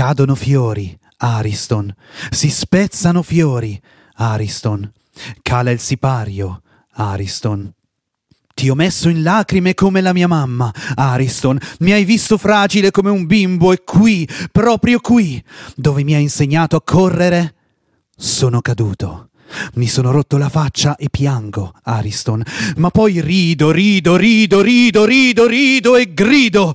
Cadono fiori, Ariston. Si spezzano fiori, Ariston. Cala il sipario, Ariston. Ti ho messo in lacrime come la mia mamma, Ariston. Mi hai visto fragile come un bimbo e qui, proprio qui, dove mi hai insegnato a correre, sono caduto. Mi sono rotto la faccia e piango, Ariston, ma poi rido, rido, rido, rido, rido, rido e grido,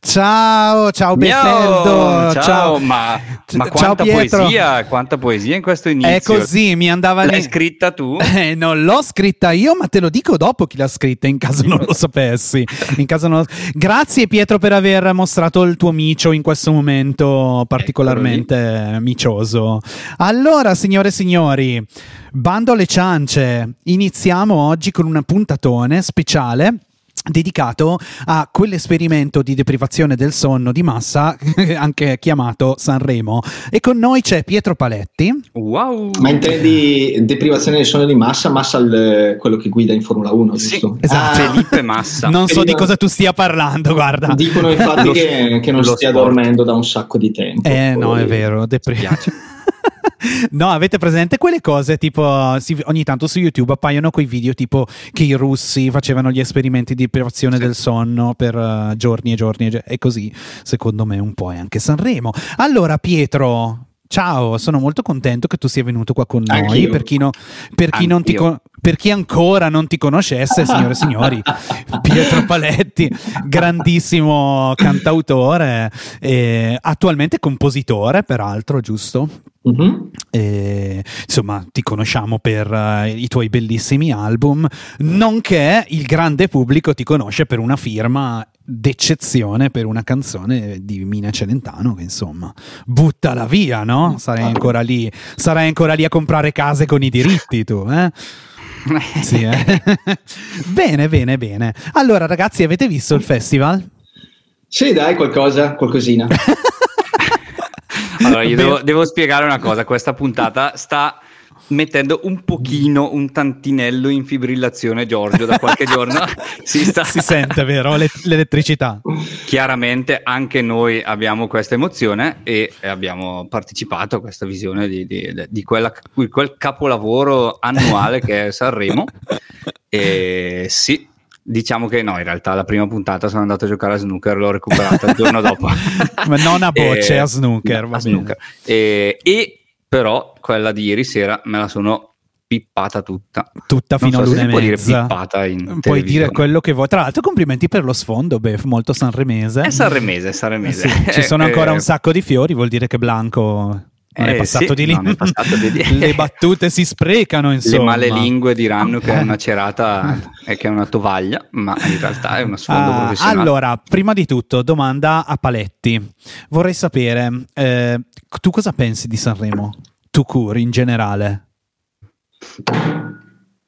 Ciao, ciao Befeldo. Ciao, ciao, ma, ma ciao quanta Pietro. poesia, quanta poesia in questo inizio. È così, mi andava L'hai lì. scritta tu? Eh, non l'ho scritta io, ma te lo dico dopo chi l'ha scritta, in caso non lo sapessi. In caso non- Grazie Pietro per aver mostrato il tuo micio in questo momento particolarmente micioso. Allora, signore e signori, bando alle ciance, iniziamo oggi con un puntatone speciale dedicato a quell'esperimento di deprivazione del sonno di massa, anche chiamato Sanremo. E con noi c'è Pietro Paletti. Wow! Ma intendi deprivazione del sonno di massa, massa il- quello che guida in Formula 1, Sì, giusto? esatto. Ah, Felipe Massa. Non so di cosa tu stia parlando, guarda. dicono infatti che, che non lo stia sport. dormendo da un sacco di tempo. Eh no, Poi- è vero, depri- piace. No, avete presente quelle cose tipo si- ogni tanto su YouTube appaiono quei video tipo che i russi facevano gli esperimenti di privazione Sì. del sonno per eh, giorni e giorni e, e così, secondo me un po' è anche Sanremo. Allora Pietro, ciao, sono molto contento che tu sia venuto qua con noi, Anch'io. per chi, no- per chi non ti per chi ancora non ti conoscesse, signore e signori, Pietro Paletti, grandissimo cantautore, eh, attualmente compositore, peraltro, giusto? Mhm. E, insomma, ti conosciamo per eh, i tuoi bellissimi album, nonché il grande pubblico ti conosce per una firma d'eccezione per una canzone di Mina Celentano che insomma buttala via, no? Sarai ancora lì, sarai ancora lì a comprare case con i diritti tu, eh? Sì, eh? bene, bene, bene. Allora, ragazzi, avete visto il festival? Sì, dai, qualcosa, qualcosina. Allora, io devo, devo spiegare una cosa. Questa puntata sta mettendo un pochino, un tantinello in fibrillazione Giorgio da qualche giorno. si sta Si sente, vero? Le- l'elettricità. Chiaramente anche noi abbiamo questa emozione e abbiamo partecipato a questa visione di, di- di quella- di quel capolavoro annuale che è Sanremo. E sì, diciamo che no, in realtà la prima puntata sono andato a giocare a snooker, l'ho recuperata il giorno dopo. Ma non a bocce, E- a snooker, a snooker. E, e però quella di ieri sera me la sono pippata tutta. Tutta Non fino so se all'una può dire pippata in Puoi dire quello che vuoi. Tra l'altro, complimenti per lo sfondo, beh, molto sanremese. È sanremese, è sanremese. Eh sì, Ci sono ancora un sacco di fiori, vuol dire che Blanco non è Eh, passato sì, di lì. non è passato di lì. Le battute si sprecano, Le insomma. male lingue diranno che è una cerata e che è una tovaglia, ma in realtà è uno sfondo Ah, professionale. allora, prima di tutto, domanda a Paletti. Vorrei sapere, eh, tu cosa pensi di Sanremo? Tu curi in generale?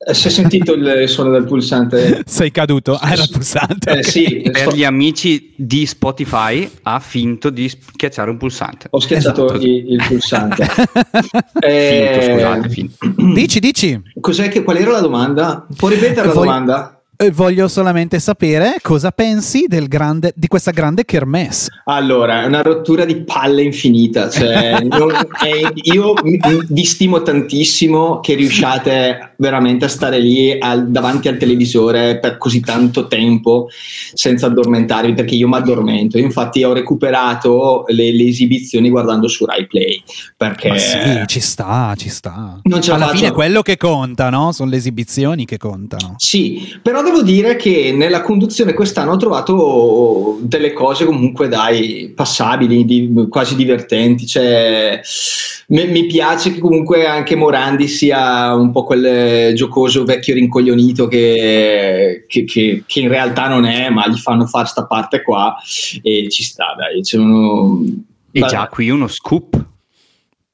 Eh, Si è sentito il suono del pulsante? Sei caduto? Ah, era il pulsante. Eh, sì, per gli amici di Spotify ha finto di schiacciare un pulsante. ho schiacciato Esatto. il, il pulsante. Finto, Eh, scusate, finto. Dici, dici. Cos'è che, qual era la domanda? Può ripetere la Voglio- domanda? Eh, Voglio solamente sapere cosa pensi del grande, di questa grande kermesse. Allora, è una rottura di palle infinita. Cioè, non- è- io mi- vi stimo tantissimo che riusciate veramente a stare lì al- davanti al televisore per così tanto tempo senza addormentarvi, perché io mi addormento. Io infatti ho recuperato le, le esibizioni guardando su Rai Play, perché Ma sì, ci sta, ci sta. Non Alla faccio. fine è quello che conta, no? Sono le esibizioni che contano. Sì, però devo dire che nella conduzione quest'anno ho trovato delle cose comunque dai passabili, di- quasi divertenti. Cioè, mi, mi piace che comunque anche Morandi sia un po' quel giocoso vecchio rincoglionito che, che- che- che in realtà non è, ma gli fanno fare sta parte qua e ci sta, dai. C'è uno- E già qui uno scoop.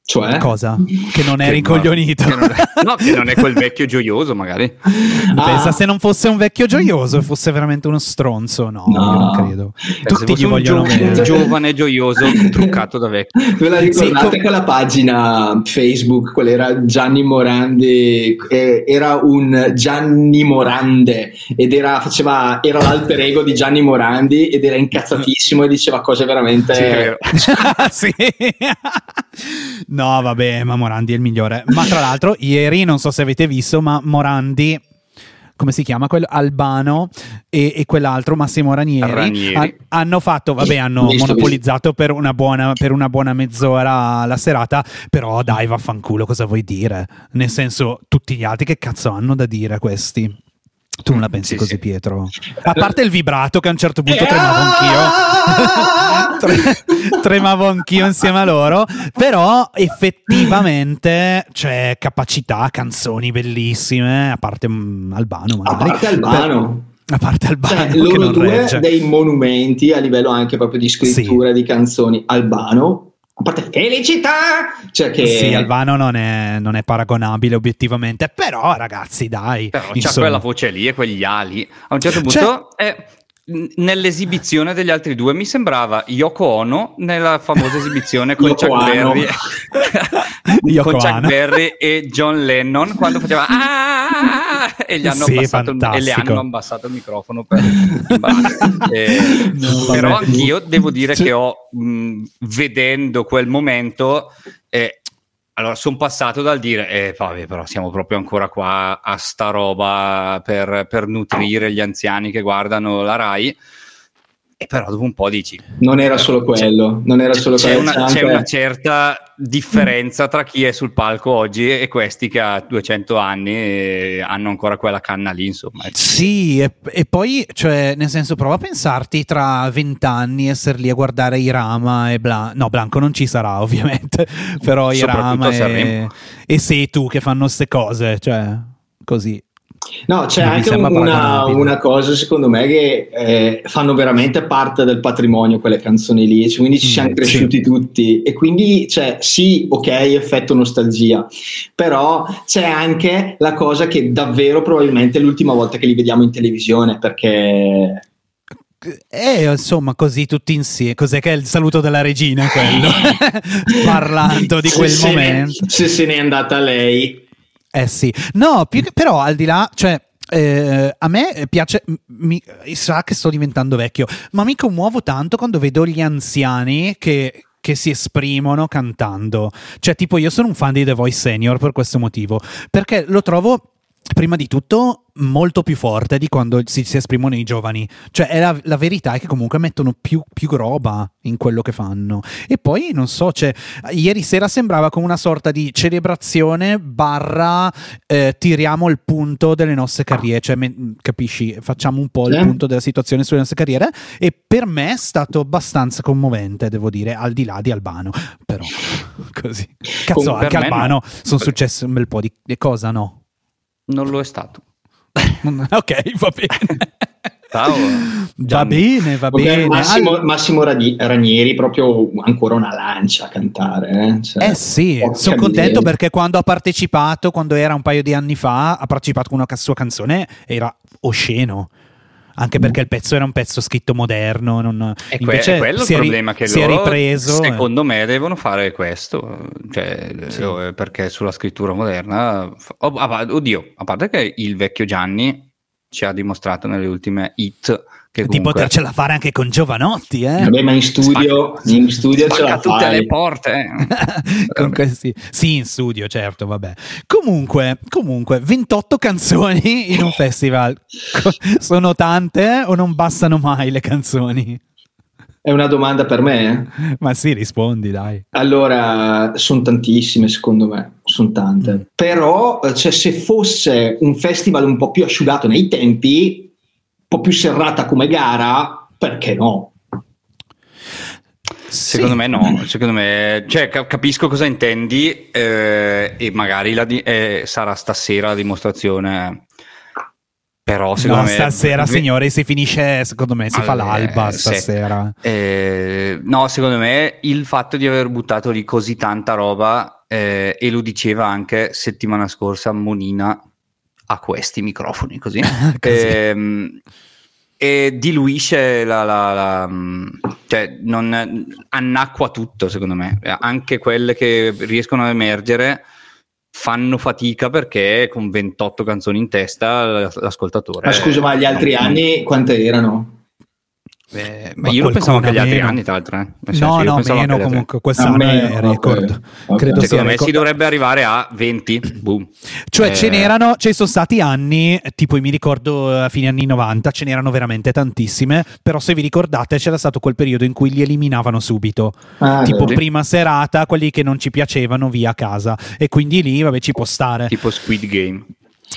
Cioè? Cosa? Che non è Che rincoglionito. no, che non è- no, che non è quel vecchio gioioso, magari. Pensa Ah. se non fosse un vecchio gioioso e fosse veramente uno stronzo. No, No. io non credo. Se Tutti fosse gli un, vogliono gio- un bene. giovane gioioso truccato da vecchio. Ve la ricordate Sì, quella pagina Facebook? Quella era Gianni Morandi, eh, era un Gianni Morande ed era, faceva, era l'alter ego di Gianni Morandi ed era incazzatissimo e diceva cose veramente... Sì, sì. No, vabbè, ma Morandi è il migliore. Ma tra l'altro, ieri, non so se avete visto, ma Morandi, come si chiama? Quello Albano e, e quell'altro Massimo Ranieri, Ranieri. ha- hanno fatto, vabbè, hanno Visto, monopolizzato per una, buona, per una buona mezz'ora la serata. Però dai, vaffanculo, cosa vuoi dire? Nel senso, tutti gli altri che cazzo hanno da dire questi? Tu non la pensi Sì, così, sì. Pietro? A parte il vibrato che a un certo punto Eh, tremavo anch'io. ah! Tre- tremavo anch'io insieme a loro, però effettivamente c'è capacità, canzoni bellissime, a parte mm, Albano A magari. parte Albano. A parte Albano Cioè, loro due regge. dei monumenti a livello anche proprio di scrittura di canzoni. Albano, a parte felicità, cioè che Sì, Albano non è, non è paragonabile obiettivamente, però ragazzi dai. Però c'ha insomma. quella voce lì e quegli ali. A un certo Cioè- punto, eh, n- nell'esibizione degli altri due, mi sembrava Yoko Ono nella famosa esibizione con Chuck. Berry. Con Chuck. Berry e John Lennon quando faceva "Ah!" e, gli hanno Sì, abbassato il, e le hanno abbassato il microfono per Eh, No, però anch'io devo dire Cioè- che ho mh, vedendo quel momento eh, allora sono passato dal dire eh, vabbè però siamo proprio ancora qua a sta roba per, per nutrire gli anziani che guardano la Rai e però dopo un po' dici non era solo quello, non era solo c'è quello, una, c'è una certa differenza tra chi è sul palco oggi e questi che a 200 anni eh, hanno ancora quella canna lì insomma ecco. Sì, e, e poi, cioè, nel senso, prova a pensarti tra vent'anni essere lì a guardare Irama e Blanco. No, Blanco non ci sarà, ovviamente, però Irama e, e Setu che fanno queste cose, cioè, così. No, c'è Non anche una, una cosa secondo me che eh, fanno veramente parte del patrimonio quelle canzoni lì, cioè, quindi ci Mm, siamo cresciuti tutti e quindi cioè, sì, ok, effetto nostalgia, però c'è anche la cosa che davvero probabilmente è l'ultima volta che li vediamo in televisione perché E insomma, così tutti insieme. Cos'è che è il saluto della regina? Quello parlando di quel se momento. se se n'è andata lei, Eh sì, no, più che- però al di là, cioè. eh, a me piace, mi, sa che sto diventando vecchio, ma mi commuovo tanto quando vedo gli anziani che, che si esprimono cantando. Cioè, tipo, io sono un fan di The Voice Senior per questo motivo, perché lo trovo prima di tutto molto più forte di quando si, si esprimono i giovani. Cioè, la, la verità è che comunque mettono più, più roba in quello che fanno. E poi, non so, cioè, ieri sera sembrava come una sorta di celebrazione barra eh, tiriamo il punto delle nostre carriere, cioè, me- capisci? Facciamo un po' il Sì. punto della situazione sulle nostre carriere e per me è stato abbastanza commovente, devo dire, al di là di Albano. Però, così. Cazzo, per anche Albano no. sono successe un bel po' di, di cosa, no? Non lo è stato ok, va bene. Ciao, Va bene, va Ok, bene. Massimo, Massimo Rani- Ranieri proprio ancora una lancia a cantare. Eh, Cioè, Eh sì, sono contento perché quando ha partecipato, quando era un paio di anni fa, ha partecipato con una sua canzone, era osceno. Anche perché il pezzo era un pezzo scritto moderno. Non... E que- invece è quello il è ri- problema che loro, ripreso. eh. secondo me, devono fare questo, cioè, Sì. eh, perché sulla scrittura moderna, oh, oddio, a parte che il vecchio Gianni ci ha dimostrato nelle ultime hit che di comunque potercela fare anche con Giovanotti, eh? Vabbè, ma in studio, Spacca- in studio ce spacca la tutte fai. le porte. eh. Con questi- Sì, in studio, certo, vabbè. Comunque, comunque, 28 canzoni in un festival. Sono tante o non bastano mai le canzoni? È una domanda per me? eh? Ma sì, rispondi, dai. Allora, sono tantissime secondo me, sono tante. Mm. Però, eh, cioè, se fosse un festival un po' più asciugato nei tempi, po' più serrata come gara, perché no? Secondo Sì. me no, secondo me, cioè, ca- capisco cosa intendi eh, e magari la di- eh, sarà stasera la dimostrazione Però secondo no, me... stasera, signore, si finisce, secondo me, si fa Alle l'alba sette. stasera. Eh, no, secondo me il fatto di aver buttato lì così tanta roba, eh, e lo diceva anche settimana scorsa Monina a questi microfoni così, Così. ehm, e diluisce la, la- la- cioè non annacqua tutto secondo me, anche quelle che riescono ad emergere fanno fatica perché con 28 canzoni in testa l'ascoltatore Ma scusa, ma gli altri anni quante erano? Eh, Ma ma io lo pensavo anche agli altri meno. anni, tra l'altro. eh. No, no, meno comunque. Quest'anno Ah, meno, è record. ok, ok. Credo sia Secondo me record. si dovrebbe arrivare a 20. Boom. Cioè, Eh, ce n'erano, ci sono stati anni, tipo mi ricordo a fine anni 90, ce n'erano veramente tantissime, però se vi ricordate c'era stato quel periodo in cui li eliminavano subito, Ah, tipo sì. prima serata, quelli che non ci piacevano via a casa, e quindi lì, vabbè, ci può stare. Tipo Squid Game.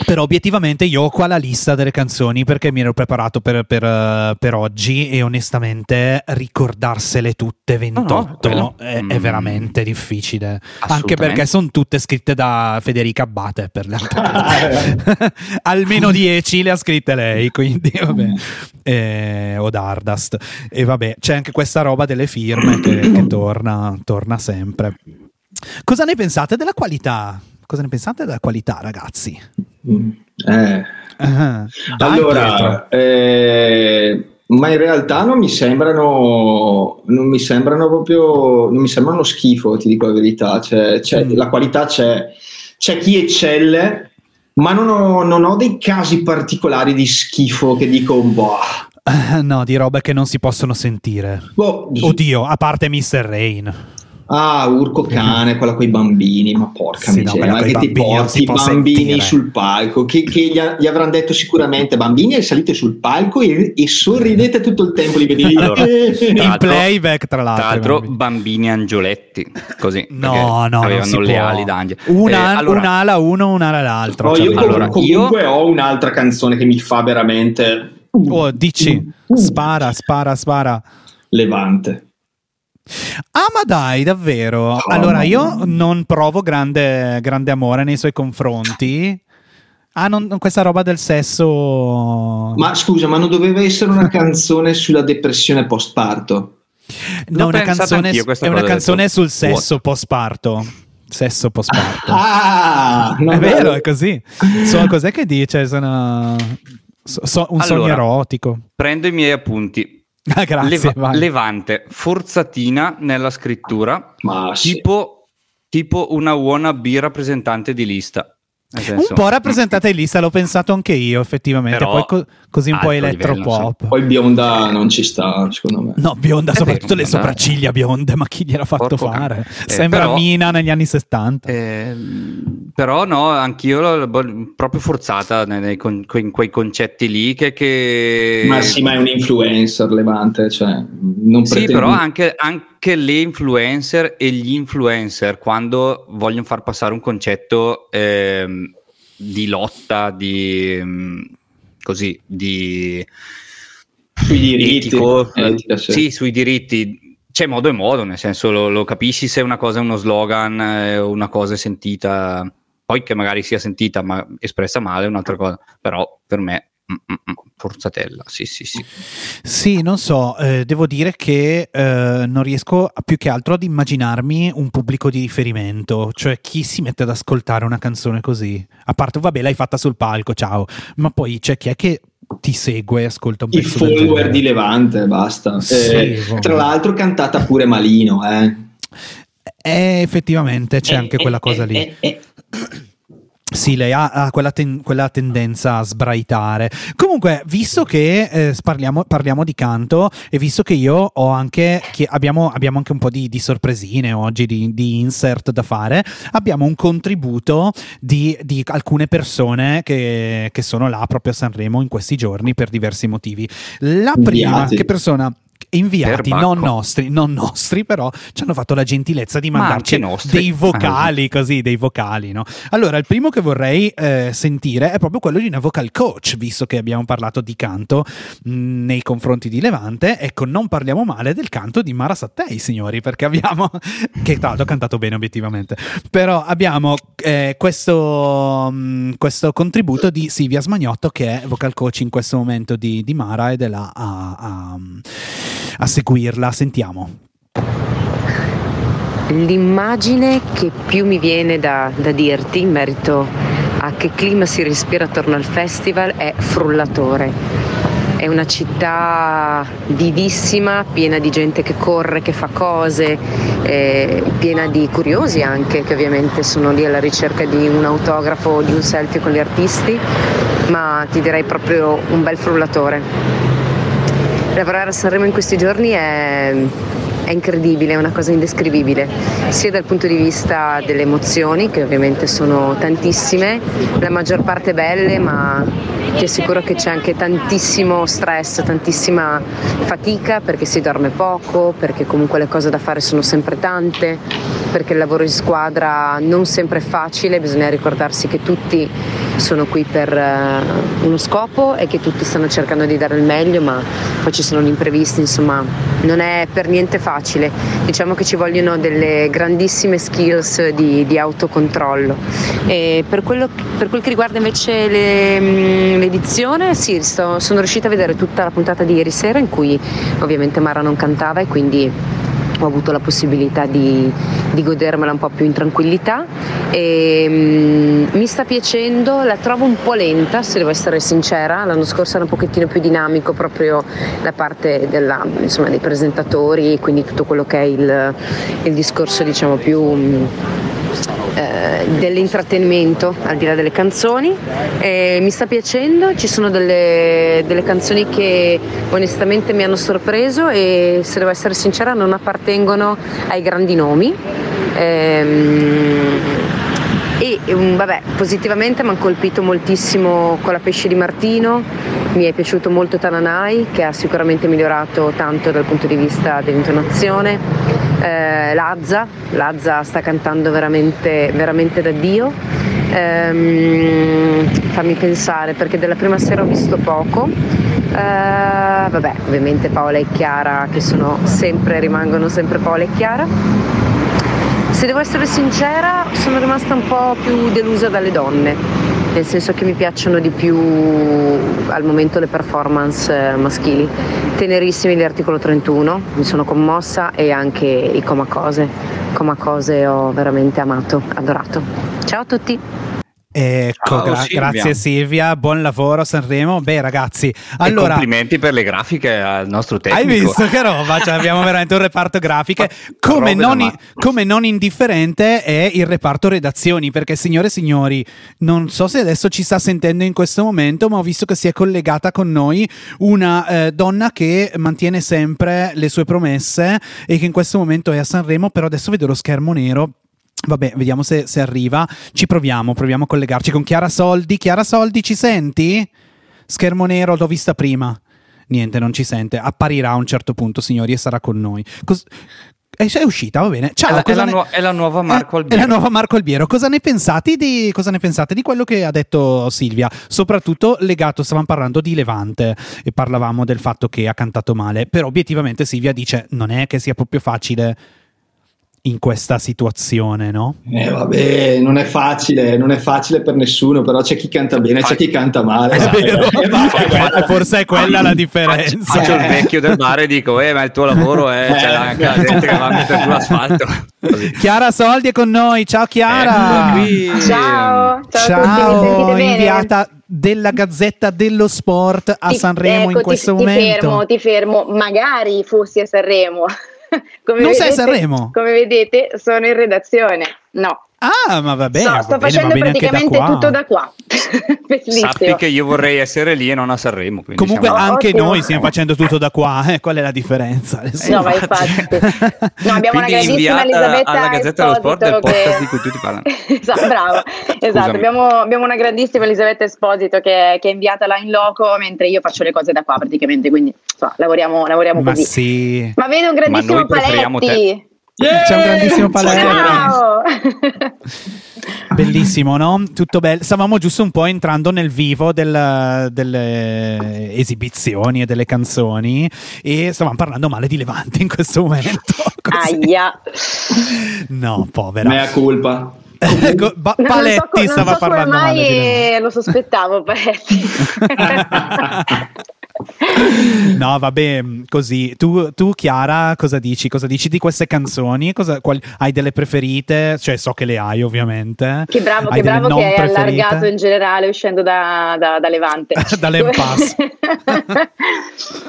Però obiettivamente io ho qua la lista delle canzoni perché mi ero preparato per, per, eh, per oggi e onestamente ricordarsele tutte 28 quello. è, è Mm. veramente difficile. Anche perché sono tutte scritte da Federica Abbate per le altre cose. Almeno 10 le ha scritte lei, quindi vabbè. Eh, o Dardust. E vabbè, c'è anche questa roba delle firme che, che torna, torna sempre. Cosa ne pensate della qualità? Cosa ne pensate della qualità, ragazzi? Mm, eh. Ah. Allora, eh, ma in realtà non mi sembrano, non mi sembrano proprio, non mi sembrano schifo, ti dico la verità. Cioè, c'è- Mm. La qualità c'è, c'è chi eccelle, ma non ho, non ho dei casi particolari di schifo che dico, boh, no, di robe che non si possono sentire. boh, Oddio, a parte Mr. Rain. Ah, Urco cane, quella con i bambini, ma porca Sì, no, miseria, quella ma che ti porti i bambini sentire. sul palco, che, che gli, gli avranno detto sicuramente, bambini salite sul palco e, e sorridete tutto il tempo, li vedi lì. Allora, In l'altro- playback, tra Tra l'altro. l'altro, i bambini. bambini angioletti. Così. No, no, Avevano le può. ali d'angelo. Una, Eh, allora, un'ala uno, un'ala l'altro. No, cioè, io allora, comunque ho un'altra canzone che mi fa veramente Oh, dici, Uh, spara, spara, spara. levante. Ah, ma dai, davvero? Oh, allora, no. io non provo grande, grande amore nei suoi confronti. Ah, non, questa roba del sesso. Ma scusa, ma non doveva essere una canzone sulla depressione postparto? no, l'ho una canzone, è una canzone sul sesso postparto. Sesso postparto. Ah, no, è vero, no. è così. So, cos'è che dice? Sono... so- un sogno Allora, erotico. Prendo i miei appunti. Ah, grazie. Leva- levante, forzatina nella scrittura, Ma sì. tipo, tipo una wannabe rappresentante di lista. Senso, un po' rappresentata in lista, l'ho pensato anche io, effettivamente. Però Poi co- così un po' elettropop. Poi bionda non ci sta, secondo me. No, bionda, È soprattutto vero, le sopracciglia bionde, ma chi gliel'ha fatto Porco fare? Eh, Sembra però- Mina negli anni 70. Ehm, però no, anch'io l'ho l'ho proprio forzata nei- nei con- in quei concetti lì che... che... Ma sì, ma è un influencer levante, cioè non Sì, pretendi- però anche, anche le influencer e gli influencer quando vogliono far passare un concetto ehm, di lotta, di mm, così, di sui diritti, etico, etica, sì. sì, sui diritti. C'è modo e modo, nel senso lo, lo capisci se una cosa è uno slogan, eh, una cosa è sentita, poi che magari sia sentita ma espressa male è un'altra cosa, però per me mm, mm, mm, forzatella, sì sì sì. Sì, non so, eh, devo dire che eh, non riesco a- più che altro ad immaginarmi un pubblico di riferimento, cioè chi si mette ad ascoltare una canzone così. A parte, vabbè, l'hai fatta sul palco, ciao, ma poi c'è chi è che ti segue e ascolta un I pezzo del follower di Levante, basta. Sì, Eh, tra l'altro cantata pure malino, eh. Eh, effettivamente c'è Eh, anche eh, quella cosa eh, lì. Sì, lei ha, ha quella, ten- quella tendenza a sbraitare. Comunque, visto che eh, parliamo, parliamo di canto e visto che io ho anche, che abbiamo, abbiamo anche un po' di, di sorpresine oggi, di, di insert da fare, abbiamo un contributo di, di alcune persone che, che sono là proprio a Sanremo in questi giorni per diversi motivi. La prima, Inviati. che persona... inviati, non nostri, non nostri, però ci hanno fatto la gentilezza di Ma mandarci nostri. dei vocali, così, dei vocali, no? Allora, il primo che vorrei eh, sentire è proprio quello di una vocal coach, visto che abbiamo parlato di canto mh, nei confronti di Levante. Ecco, non parliamo male del canto di Mara Sattei, signori, perché abbiamo, che tra l'altro ha cantato bene obiettivamente, però abbiamo eh, questo, mh, questo contributo di Silvia Smagnotto, che è vocal coach in questo momento di, di Mara ed è là a, a- a seguirla. Sentiamo. L'immagine che più mi viene da, da dirti in merito a che clima si respira attorno al festival è frullatore. È una città vivissima, piena di gente che corre, che fa cose, eh, piena di curiosi anche, che ovviamente sono lì alla ricerca di un autografo o di un selfie con gli artisti, ma ti direi proprio un bel frullatore. Lavorare a Sanremo in questi giorni è, è incredibile, è una cosa indescrivibile, sia dal punto di vista delle emozioni, che ovviamente sono tantissime, la maggior parte belle, ma ti assicuro che c'è anche tantissimo stress, tantissima fatica perché si dorme poco, perché comunque le cose da fare sono sempre tante, perché il lavoro in squadra non sempre è facile, bisogna ricordarsi che tutti sono qui per eh, uno scopo e che tutti stanno cercando di dare il meglio, ma poi ci sono gli imprevisti, insomma, non è per niente facile. Diciamo che ci vogliono delle grandissime skills di, di autocontrollo. Per, quello, per quel che riguarda invece le, mm, l'edizione, sì, sto- sono riuscita a vedere tutta la puntata di ieri sera in cui ovviamente Mara non cantava e quindi ho avuto la possibilità di, di godermela un po' più in tranquillità. E mm, mi sta piacendo, la trovo un po' lenta se devo essere sincera, l'anno scorso era un pochettino più dinamico proprio la parte della, insomma, dei presentatori, quindi tutto quello che è il, il discorso diciamo più... mm, eh, dell'intrattenimento al di là delle canzoni e mi sta piacendo, ci sono delle, delle canzoni che onestamente mi hanno sorpreso e se devo essere sincera non appartengono ai grandi nomi. Ehm, e um, vabbè, positivamente mi hanno colpito moltissimo con la pesce di Martino, mi è piaciuto molto Tananai che ha sicuramente migliorato tanto dal punto di vista dell'intonazione. Eh, Lazza, Lazza sta cantando veramente, veramente da Dio. Ehm, fammi pensare perché della prima sera ho visto poco. Eh, vabbè, ovviamente Paola e Chiara che sono sempre, rimangono sempre Paola e Chiara. Se devo essere sincera, sono rimasta un po' più delusa dalle donne, nel senso che mi piacciono di più al momento le performance eh, maschili. Tenerissimi gli articolo 31, mi sono commossa e anche i Comacose. Comacose ho veramente amato, adorato. Ciao a tutti! Ecco, gra- Silvia. grazie Silvia, buon lavoro a Sanremo. Beh ragazzi, E allora... complimenti per le grafiche al nostro Hai tecnico. visto che roba? Cioè, abbiamo veramente un reparto grafiche. Come non, matto. come non indifferente è il reparto redazioni. Perché, signore e signori, non so se adesso ci sta sentendo in questo momento, ma ho visto che si è collegata con noi una eh, donna che mantiene sempre le sue promesse e che in questo momento è a Sanremo. Però adesso vedo lo schermo nero. Vabbè, vediamo se, se arriva. Ci proviamo, proviamo a collegarci con Chiara Soldi. Chiara Soldi, ci senti? Schermo nero, l'ho vista prima. Niente, non ci sente. Apparirà a un certo punto, signori, e sarà con noi. Cos- è, è uscita, va bene. Ciao, È la- è la ne- è la nuova Marco Eh, Albiero. È la nuova Marco Albiero. Cosa ne, di, cosa ne pensate di quello che ha detto Silvia? Soprattutto legato, stavamo parlando di Levante e parlavamo del fatto che ha cantato male. Però obiettivamente Silvia dice non è che sia proprio facile in questa situazione, no? Eh, vabbè, non è facile, non è facile per nessuno, però c'è chi canta bene c'è chi canta male. È vero. Eh, basta. È quella- forse è quella la differenza. Faccio il vecchio del mare e dico, eh, ma il tuo lavoro è c'è Eh. anche la gente che va a mettere giù l'asfalto. Così. Chiara Soldi è con noi. Ciao Chiara. Qui. Ciao, ciao, tutti, Ciao, bene? inviata della Gazzetta dello Sport a Ti- Sanremo ecco, in questo ti, momento. Ti fermo, ti fermo, magari fossi a Sanremo. Come Non sei vedete- Sanremo? Come vedete sono in redazione. No, Ah, ma va bene. So, va sto bene, va facendo bene da praticamente qua. tutto da qua. Sappi che io vorrei essere lì e non a Sanremo. Comunque siamo- anche Ottimo. noi stiamo facendo tutto da qua, eh, qual è la differenza? No, ma infatti. No, abbiamo una grandissima Elisabetta alla Gazzetta dello Sport del Esposito podcast che- di cui tutti parlano. esatto, bravo. Esatto, abbiamo, abbiamo una grandissima Elisabetta Esposito che, che è inviata là in loco, mentre io faccio le cose da qua praticamente, quindi insomma, lavoriamo, lavoriamo Ma così. sì. Ma vedo un grandissimo noi preferiamo te. Paletti. C'è un grandissimo Palermo. Ciao! Bellissimo, no? Tutto bello. Stavamo giusto un po' entrando nel vivo del- delle esibizioni e delle canzoni e stavamo parlando male di Levante in questo momento. Così. Aia. No, povera. Mea colpa. Ecco, ba- so Paletti co- non stava so parlando mai male lo sospettavo Paletti. No, vabbè, così. Tu, tu, Chiara, cosa dici? Cosa dici di queste canzoni? Cosa- quali- hai delle preferite? Cioè, so che le hai, ovviamente. Che bravo, Hai che bravo che hai preferite? allargato in generale uscendo da, da, da Levante. Dall'impasse.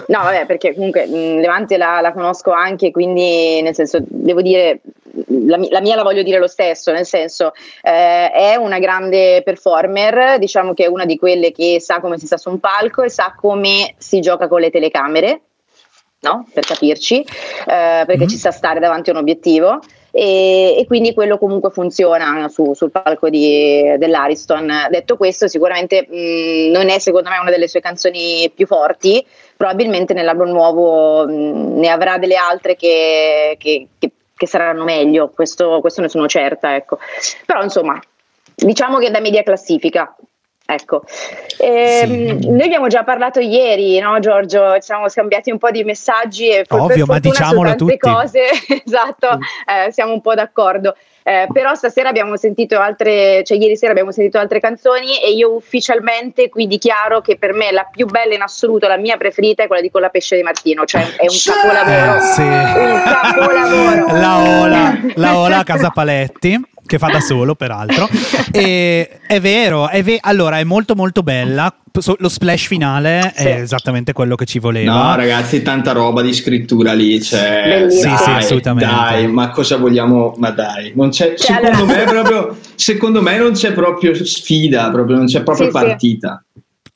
no, vabbè, perché comunque mh, Levante la, la conosco anche, quindi nel senso, devo dire, la, la mia la voglio dire lo stesso, nel senso, eh, è una grande performer, diciamo che è una di quelle che sa come si sta su un palco e sa come si gioca con le telecamere. No? Per capirci, eh, perché Mhm. ci sa stare davanti a un obiettivo e, e quindi quello comunque funziona su- sul palco di- dell'Ariston. Detto questo, sicuramente mh, non è secondo me una delle sue canzoni più forti, probabilmente nell'album nuovo mh, ne avrà delle altre che, che- che- che saranno meglio, questo, questo ne sono certa. Ecco. Però insomma, diciamo che è da media classifica. Ecco, Ehm, Sì. noi abbiamo già parlato ieri, no Giorgio? Ci siamo scambiati un po' di messaggi e Ovvio, per ma fortuna su diciamolo tante tutti. cose, esatto, eh, siamo un po' d'accordo. Eh, però stasera abbiamo sentito altre, cioè ieri sera abbiamo sentito altre canzoni e io ufficialmente qui dichiaro che per me la più bella in assoluto, la mia preferita è quella di Con la pesce di Martino, cioè è un capolavoro. Eh, sì. Un capolavoro. La Ola, la Ola Casa Paletti, che fa da solo, peraltro. E è vero, è ve- allora è molto molto bella. Lo splash finale Sì. è esattamente quello che ci voleva. No, ragazzi, tanta roba di scrittura lì. Cioè. Sì, sì, dai, assolutamente. Dai, ma cosa vogliamo? Ma dai, non c'è, Cioè, secondo, allora- me proprio, secondo me non c'è proprio sfida, proprio, non c'è proprio Sì, sì. partita.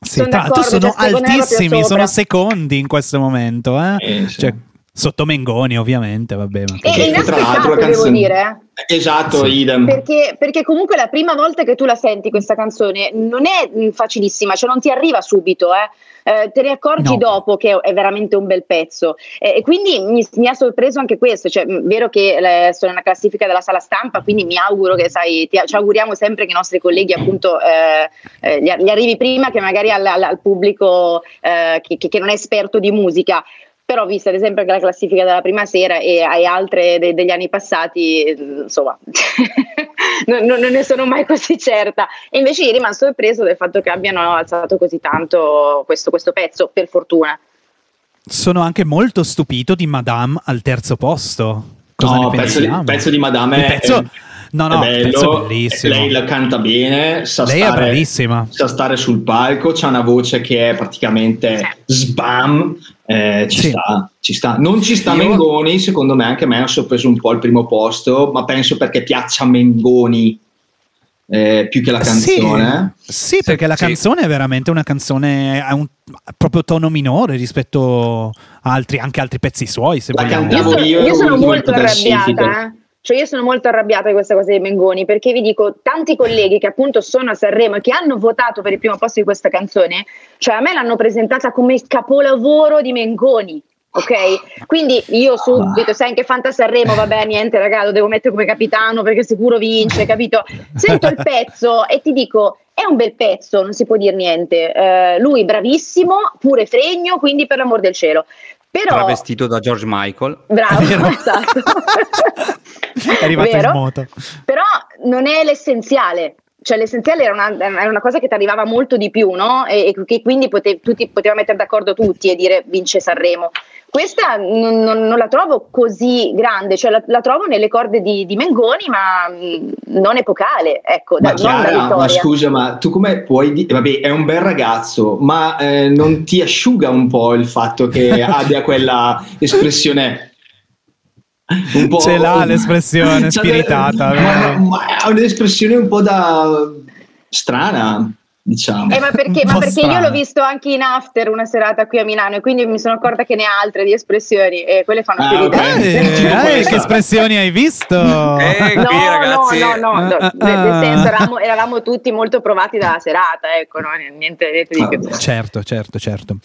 Sì, Sono tra l'altro d'accordo, sono cioè, altissimi, sono secondi in questo momento. Eh? Eh, sì. Cioè, sotto Mengoni, ovviamente, vabbè. Ma E, e tra l'altro la devo canzone- dire. Esatto, Sì. idem. Perché, perché comunque la prima volta che tu la senti questa canzone non è mh, facilissima, cioè non ti arriva subito, eh. Eh, te ne accorgi No. dopo che è veramente un bel pezzo Eh, e quindi mi, mi ha sorpreso anche questo, cioè, mh, vero che eh, sono nella classifica della sala stampa, quindi mi auguro che sai, ti- ci auguriamo sempre che i nostri colleghi appunto eh, eh, gli, arrivi prima che magari al, al- al pubblico eh, che- che non è esperto di musica. Però vista ad esempio anche la classifica della prima sera e hai altre de- degli anni passati, eh, insomma, non, non- ne sono mai così certa. E invece ieri mi hanno sorpreso del fatto che abbiano alzato così tanto questo, questo pezzo, per fortuna. Sono anche molto stupito di Madame al terzo posto. Cosa No, pezzo, di- pezzo di Madame Il pezzo- è, no, no, è bello, pezzo è bellissimo. Lei la canta bene, sa, Lei è stare, bravissima. sa stare sul palco, c'ha una voce che è praticamente sbam. eh, ci Sì. sta, ci sta. Non ci sta Io- Mengoni, secondo me anche a me ha sorpreso un po' il primo posto, ma penso perché piaccia Mengoni eh, più che la canzone. Sì, sì, perché la sì. canzone è veramente una canzone a un proprio tono minore rispetto a altri, anche altri pezzi suoi, se La vogliamo. cantavo Io sono, io, io sono molto arrabbiata, eh. Cioè io sono molto arrabbiata di questa cosa dei Mengoni perché vi dico, tanti colleghi che appunto sono a Sanremo e che hanno votato per il primo posto di questa canzone, cioè a me l'hanno presentata come il capolavoro di Mengoni. Ok, quindi io subito, sai anche Fanta Sanremo, vabbè, niente, raga, lo devo mettere come capitano perché sicuro vince, capito? Sento il pezzo e ti dico, è un bel pezzo, non si può dire niente. Eh, lui bravissimo, pure fregno, quindi per l'amor del cielo. Però Travestito da George Michael. Bravo, Vero. esatto. È arrivato Vero? in moto. Però non è l'essenziale. Cioè, l'essenziale era una, era una cosa che ti arrivava molto di più, no? E, che quindi pote, tutti, poteva mettere d'accordo tutti e dire vince Sanremo. Questa non, non- non la trovo così grande, cioè la, la trovo nelle corde di, di Mengoni, ma mh, non epocale, ecco, Ma da- Chiara, ma scusa, ma tu come puoi dire? Vabbè, è un bel ragazzo, ma eh, non ti asciuga un po' il fatto che abbia quella espressione Un po', Ce l'ha l'espressione C'ha spiritata, ha un'espressione un po' da strana, diciamo. Eh, ma perché, ma perché io l'ho visto anche in after una serata qui a Milano e quindi mi sono accorta che ne ha altre di espressioni e quelle fanno Ah, più ok. ridere. Eh, eh, che espressioni hai visto? Eh, No, qui ragazzi, no, no, no, no, Ah, nel- nel ah. senso eravamo, eravamo tutti molto provati dalla serata, ecco, no? niente, niente di più. Certo, certo, certo.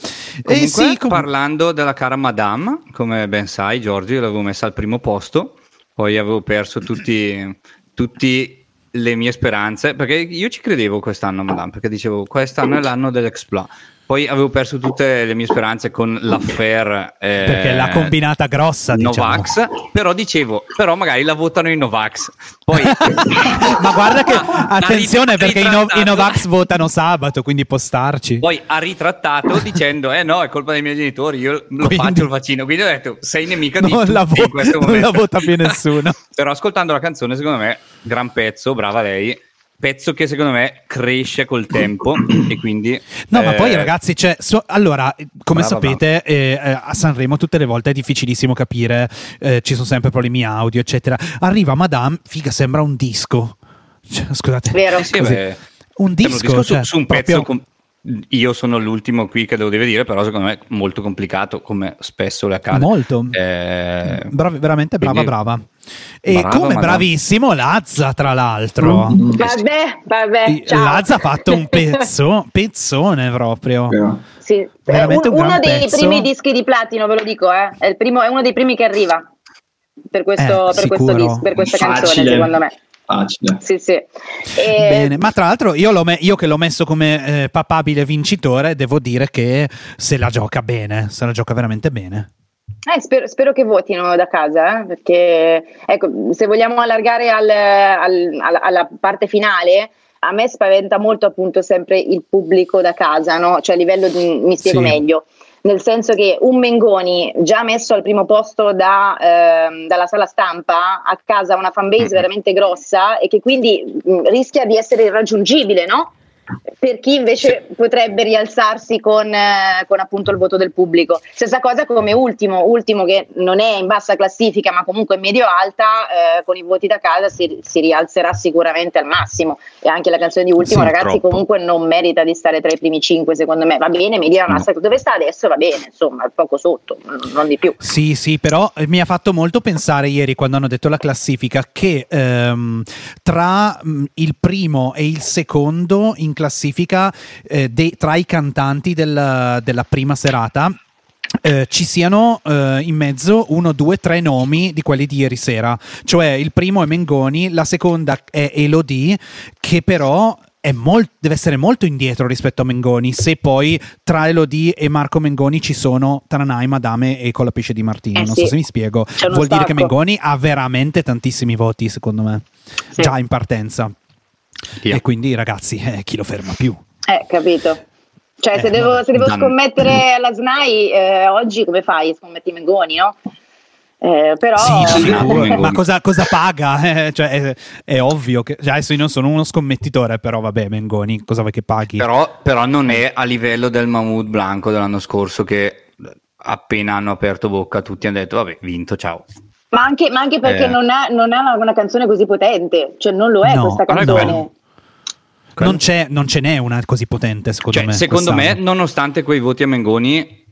Comunque, Eh sì, com- parlando della cara Madame, come ben sai, Giorgio, io l'avevo messa al primo posto, poi avevo perso tutti, tutti le mie speranze, perché io ci credevo quest'anno Madame, perché dicevo quest'anno è l'anno dell'Exploit. Poi avevo perso tutte le mie speranze con l'affair eh, perché l'ha combinata grossa, diciamo. Novax, però dicevo, però magari la votano i Novax. Poi, Ma guarda che attenzione perché i, no- i Novax votano sabato, quindi può starci. Poi ha ritrattato dicendo: Eh no, è colpa dei miei genitori, io lo Quindi- faccio il vaccino. Quindi ho detto: Sei nemica di non, la vo- in questo non la momento. vota più nessuno. Però ascoltando la canzone, secondo me, gran pezzo, brava lei. Pezzo che secondo me cresce col tempo e quindi. No, ma eh, poi ragazzi, cioè, so- allora, come Brava, sapete, eh, eh, a Sanremo tutte le volte è difficilissimo capire, eh, ci sono sempre problemi audio, eccetera. Arriva Madame, figa, sembra un disco. Cioè, scusate. Vero. sì, Un disco, su, cioè, su un proprio- pezzo. com- io sono l'ultimo qui che lo deve dire, però secondo me è molto complicato, come spesso le accade. Molto. Eh, Bravi- veramente brava, quindi- brava. E Brava, come bravissimo Lazza, tra l'altro. Mm. Vabbè, vabbè, ciao. Lazza ha fatto un pezzo, pezzone proprio. Vero. Sì, Veramente un uno gran dei pezzo. primi dischi di platino, ve lo dico, eh. è, il primo- è uno dei primi che arriva per, questo, Eh, per, questo dis- per questa canzone, Facile. secondo me. Facile. Sì, sì. E- Bene, ma tra l'altro io, l'ho me- io che l'ho messo come eh, papabile vincitore, devo dire che se la gioca bene, se la gioca veramente bene. Eh, spero, spero che votino da casa, eh, perché ecco, se vogliamo allargare al- al- alla, alla parte finale, a me spaventa molto appunto sempre il pubblico da casa, no? cioè a livello di, mi spiego Sì. meglio, nel senso che un Mengoni già messo al primo posto da, ehm, dalla sala stampa a casa una fanbase veramente grossa e che quindi mh, rischia di essere irraggiungibile, no? Per chi invece potrebbe rialzarsi con, eh, con appunto il voto del pubblico. Stessa cosa come ultimo, ultimo che non è in bassa classifica ma comunque medio alta, eh, con i voti da casa si, si rialzerà sicuramente al massimo e anche la canzone di ultimo Sì, ragazzi troppo. comunque non merita di stare tra i primi cinque secondo me, va bene, media No. massa dove sta adesso va bene, insomma poco sotto, non- di più. Sì, sì, però eh, mi ha fatto molto pensare ieri quando hanno detto la classifica che ehm, tra mh, il primo e il secondo in classifica eh, dei- tra i cantanti del- della prima serata eh, ci siano eh, in mezzo uno, due, tre nomi di quelli di ieri sera. Cioè il primo è Mengoni, la seconda è Elodie, che però è mol- deve essere molto indietro rispetto a Mengoni. Se poi tra Elodie e Marco Mengoni ci sono Tranai, Madame e Colapisce di Martino. Eh non sì. so se mi spiego. Vuol dire che stacco. Mengoni ha veramente tantissimi voti, secondo me, Sì. già in partenza. Via. E quindi, ragazzi, eh, chi lo ferma più? Eh, capito. Cioè, Eh, se devo, se devo scommettere alla SNAI eh, oggi, come fai? Scommetti Mengoni, no? Eh, però Sì, ma cosa, cosa paga? Eh, cioè, è, è ovvio che cioè, adesso io non sono uno scommettitore, però vabbè, Mengoni, cosa vuoi che paghi? Però, però non è a livello del Mahmood Blanco dell'anno scorso che appena hanno aperto bocca tutti hanno detto vabbè vinto ciao Ma anche, ma anche perché Eh. non, è, non è una, una canzone così potente, cioè non lo è No, questa canzone. non, c'è, non ce n'è una così potente, secondo Cioè, me. secondo me quest'anno. nonostante quei voti a Mengoni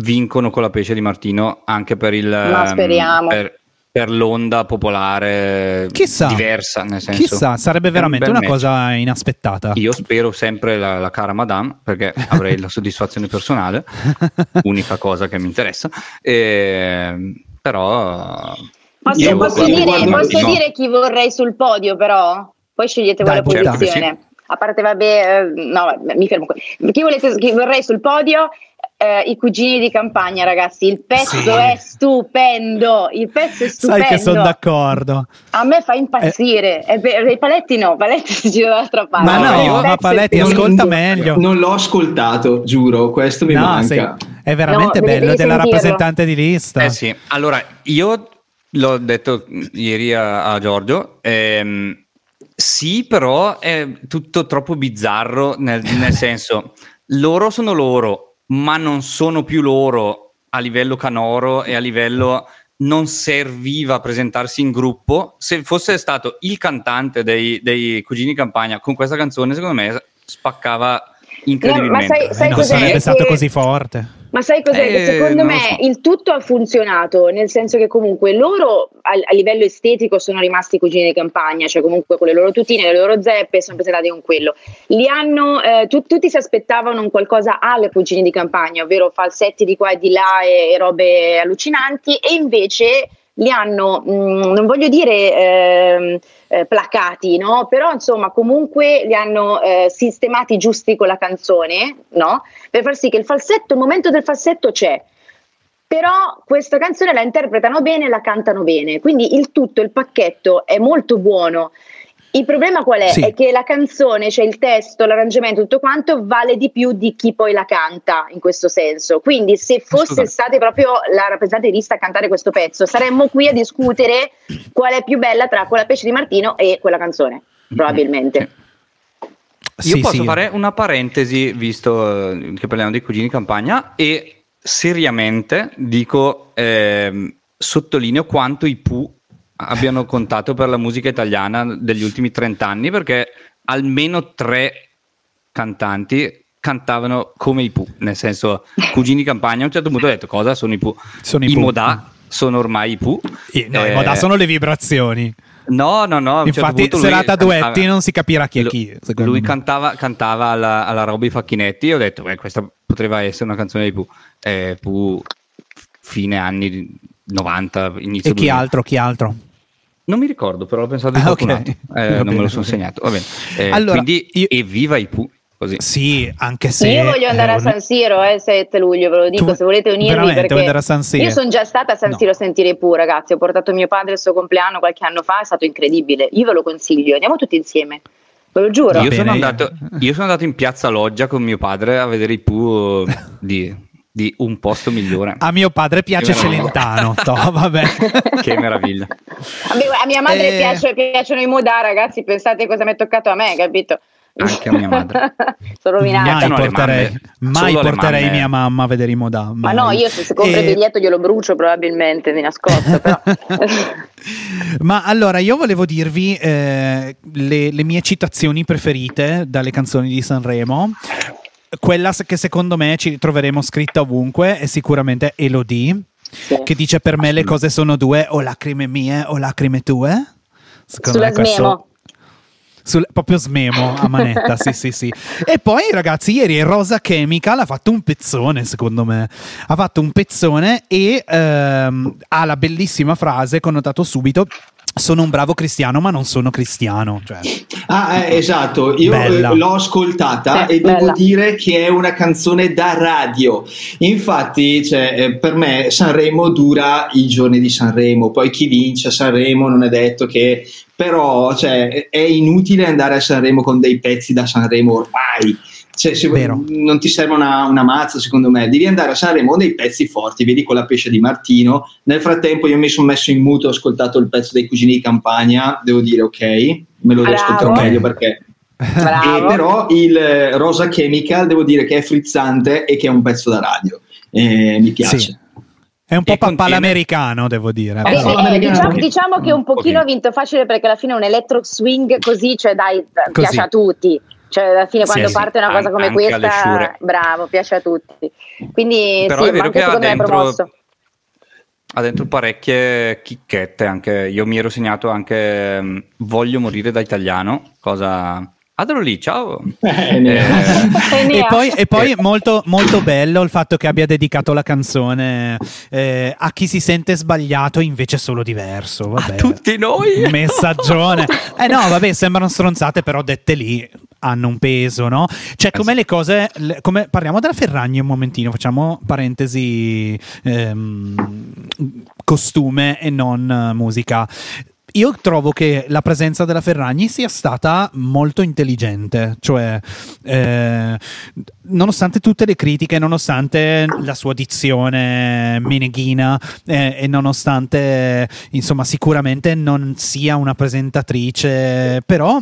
vincono con la pesce di Martino anche per il Ma ehm, speriamo. per, per l'onda popolare Chissà. diversa nel senso Chissà, sarebbe un veramente bel una match. cosa inaspettata. Io spero sempre la, la cara Madame perché avrei la soddisfazione personale, unica cosa che mi interessa. Ehm, però Posso, Io posso guardo- dire, guardo- posso no. dire chi vorrei sul podio, però? Poi scegliete voi la certo che posizione. A parte, vabbè, eh, no, mi fermo qui. Chi, volete, chi vorrei sul podio? Eh, I cugini di campagna, ragazzi. Il pezzo Sì. è stupendo. Il pezzo è stupendo. Sai che sono d'accordo. A me fa impazzire. E per- I paletti no, paletti si gira dall'altra parte. Ma no, Il ma Paletti, ascolta meglio. Non l'ho ascoltato, giuro, questo mi No, manca. sei- è veramente No, bello, della sentirlo. rappresentante di lista. Eh sì, allora io l'ho detto ieri a, a Giorgio, ehm, sì, però è tutto troppo bizzarro, nel, nel senso, loro sono loro, ma non sono più loro a livello canoro e a livello non serviva a presentarsi in gruppo. Se fosse stato il cantante dei, dei Cugini Campagna con questa canzone, secondo me spaccava incredibilmente. No, ma sai, sai Eh, non sarebbe Che- stato così forte. Ma sai cos'è? Eh, che secondo me so. il tutto ha funzionato, nel senso che comunque loro a, a livello estetico sono rimasti cugini di campagna, cioè comunque con le loro tutine, le loro zeppe sono presentati con quello. Li hanno, eh, tu- tutti si aspettavano un qualcosa alle cugini di campagna, ovvero falsetti di qua e di là e, e robe allucinanti, e invece li hanno, mh, non voglio dire ehm, eh, placati, no? però insomma comunque li hanno eh, sistemati giusti con la canzone, no? per far sì che il falsetto, il momento del falsetto c'è. Però questa canzone la interpretano bene e la cantano bene, quindi il tutto, il pacchetto è molto buono. Il problema qual è? Sì. È che la canzone, cioè il testo, l'arrangiamento, tutto quanto vale di più di chi poi la canta in questo senso. Quindi se fosse stata proprio la rappresentante lista a cantare questo pezzo, saremmo qui a discutere qual è più bella tra quella pesce di Martino e quella canzone, probabilmente. Io Sì, posso sì. fare una parentesi, visto eh, che parliamo dei cugini campagna, e seriamente dico, ehm, sottolineo quanto i Pooh abbiano contato per la musica italiana degli ultimi 30 anni, perché almeno tre cantanti cantavano come i Pooh, nel senso, cugini campagna, a un certo punto ho detto cosa sono i Pooh? Sono i I Pooh. Modà sono ormai i Pooh. I- No, Eh, i Modà sono le vibrazioni. No, no, no. certo Infatti, lui serata duetti cantava- non si capirà chi è chi. Lui me. cantava, cantava alla, alla roba i facchinetti e ho detto, beh, questa poteva essere una canzone di Pooh. Eh, Pooh, fine anni 90, inizio E chi 2000. altro? Chi altro? Non mi ricordo, però ho pensato di Ah, qualcun ok. altro. Eh, non bene, me lo sono segnato. Va bene. Eh, Allora, quindi, io- evviva i Pooh. Così. Sì, anche se. Io voglio andare è a San Siro eh, 7 luglio, ve lo dico, Tu- se volete unirvi perché vuoi andare a San Siro? io sono già stata a San No. Siro a sentire i Pooh, ragazzi, ho portato mio padre al suo compleanno qualche anno fa, è stato incredibile. Io ve lo consiglio, andiamo tutti insieme. Ve lo giuro. Io sono, andato, io sono andato in piazza Loggia con mio padre a vedere i Pooh di, di un posto migliore. A mio padre piace. Celentano. toh, vabbè. Che meraviglia. A mia, a mia madre Eh. piace- piacciono i Modà, ragazzi, pensate cosa mi è toccato a me, capito? Anche a mia madre. sono rovinata. Mai porterei, mai porterei mia mamma a vedere i Modà. Ma no, io se, se compro E- il biglietto glielo brucio probabilmente di nascosto, però. Ma allora io volevo dirvi eh, le, le mie citazioni preferite dalle canzoni di Sanremo. Quella che secondo me ci ritroveremo scritta ovunque è sicuramente Elodie, Sì. che dice per me le cose sono due, o lacrime mie o lacrime tue. Secondo Sulla me questo- smemo. sul- proprio smemo a manetta, sì, sì, sì. E poi, ragazzi, ieri Rosa Chemical ha fatto un pezzone, secondo me. Ha fatto un pezzone e ehm, ha la bellissima frase connotato subito. Sono un bravo cristiano, ma non sono cristiano. Cioè, Ah, eh, esatto, io Bella. eh, l'ho ascoltata Eh, e devo bella. dire che è una canzone da radio. Infatti, cioè, eh, per me Sanremo dura i giorni di Sanremo, poi chi vince a Sanremo non è detto che però cioè, è inutile andare a Sanremo con dei pezzi da Sanremo ormai. Cioè, se- Vero. non ti serve una, una mazza, secondo me. Devi andare a Sanremo dei pezzi forti. Vedi con la pesce di Martino. Nel frattempo, io mi sono messo in muto, ho ascoltato il pezzo dei cugini di campagna. Devo dire, ok, me lo Bravo. riascolterò meglio perché e però il eh, Rosa Chemical devo dire che è frizzante e che è un pezzo da radio. Eh, mi piace. Sì. È un po' E papà contiene- l'americano, devo dire. Eh, Eh, eh, diciamo, diciamo che un pochino ha vinto facile perché alla fine un electro swing così, cioè dai, Così. piace a tutti. Cioè, alla fine Sì, quando sì, parte una cosa an- come questa, bravo, piace a tutti. Quindi Però sì, è ma vero anche che ha dentro, promosso. ha dentro parecchie chicchette. Anche, io mi ero segnato anche mm, Voglio morire da italiano. Cosa. Adoro lì, ciao. Eh, ne- E E poi, e poi molto, molto bello il fatto che abbia dedicato la canzone eh, a chi si sente sbagliato invece solo diverso. Vabbè. A tutti noi. Messaggione. Eh no, vabbè, sembrano stronzate, però dette lì hanno un peso, no? Cioè, come le cose. le- come, parliamo della Ferragni un momentino, facciamo parentesi ehm, costume e non eh, musica. Io trovo che la presenza della Ferragni sia stata molto intelligente, cioè eh, nonostante tutte le critiche, nonostante la sua dizione meneghina eh, e nonostante insomma sicuramente non sia una presentatrice, però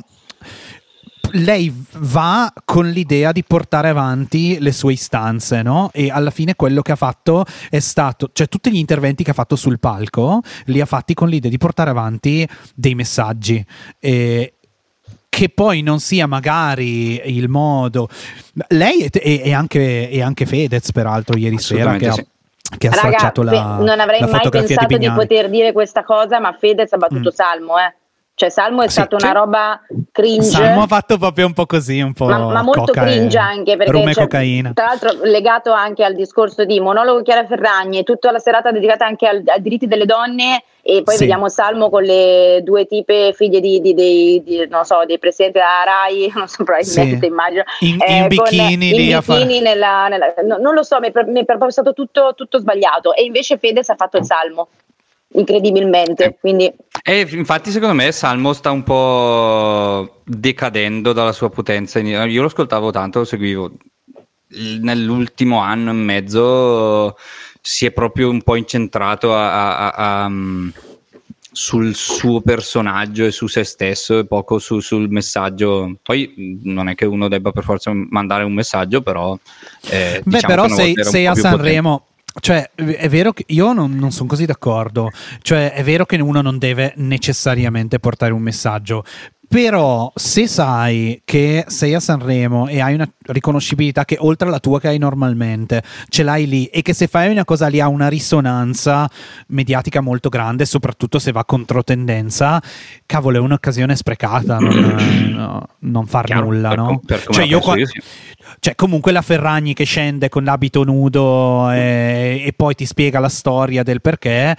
lei va con l'idea di portare avanti le sue istanze, no? E alla fine quello che ha fatto è stato, cioè tutti gli interventi che ha fatto sul palco li ha fatti con l'idea di portare avanti dei messaggi. E, che poi non sia magari il modo. Lei e, e, anche, e anche Fedez, peraltro, ieri sera che ha, sì. che ha Raga, stracciato la. Non avrei la mai pensato di, di, poter dire questa cosa, ma Fedez ha battuto Mm. Salmo, eh. Cioè, Salmo è Sì, stata una sì. roba cringe. Salmo ha fatto proprio un po' così, un po' ma, ma molto cringe anche perché rum e cioè, cocaina. tra l'altro legato anche al discorso di monologo Chiara Ferragni e tutta la serata dedicata anche al- ai diritti delle donne e poi Sì. vediamo Salmo con le due tipe figlie di, di- dei, di- non so, dei presidenti della RAI non so probabilmente Sì. immagino In- in con- bikini in lì a fare- bikini nella, nella- no, non lo so mi è, mi è proprio stato tutto, tutto sbagliato e invece Fedez ha fatto il Salmo incredibilmente quindi E infatti, secondo me, Salmo sta un po' decadendo dalla sua potenza. Io lo ascoltavo tanto, lo seguivo. Nell'ultimo anno e mezzo si è proprio un po' incentrato a- a- a- mm, sul suo personaggio e su se stesso e poco su- sul messaggio. Poi mm, non è che uno debba per forza mandare un messaggio, però. eh, Beh, diciamo però sei, sei a più potente. Cioè, è vero che io non, non sono così d'accordo. Cioè, è vero che uno non deve necessariamente portare un messaggio. Però, se sai che sei a Sanremo e hai una riconoscibilità che oltre alla tua che hai normalmente, ce l'hai lì e che se fai una cosa lì ha una risonanza mediatica molto grande, soprattutto se va contro tendenza, cavolo, è un'occasione sprecata non, no, non far Chiaro, nulla, per no? per Cioè, io qua- io, sì. cioè, comunque la Ferragni che scende con l'abito nudo e, e poi ti spiega la storia del perché.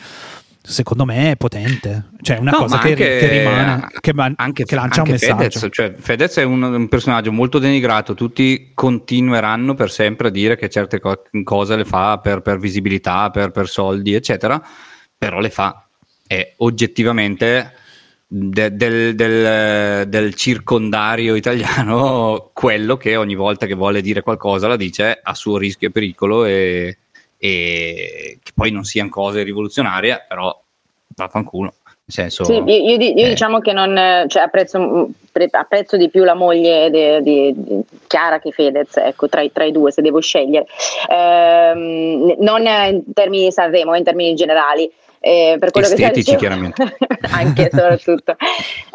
Secondo me è potente, cioè è una No, cosa che, anche- che rimane, che, man- anche, che lancia un messaggio. Fedez, cioè, Fedez è un, un personaggio molto denigrato, tutti continueranno per sempre a dire che certe co- cose le fa per, per visibilità, per, per soldi, eccetera, però le fa. E oggettivamente de- del, del- del circondario italiano quello che ogni volta che vuole dire qualcosa la dice a suo rischio e pericolo e, e che poi non siano cose rivoluzionarie, però vaffanculo. Nel senso, Sì, io, io io eh, diciamo che non, cioè, apprezzo, mm, pre- apprezzo di più la moglie de- di, di Chiara che Fedez, ecco, tra, i- tra i due se devo scegliere, Ehm, non in termini di Sanremo, in termini generali. Eh, per quello Estetici, che chiaramente. anche soprattutto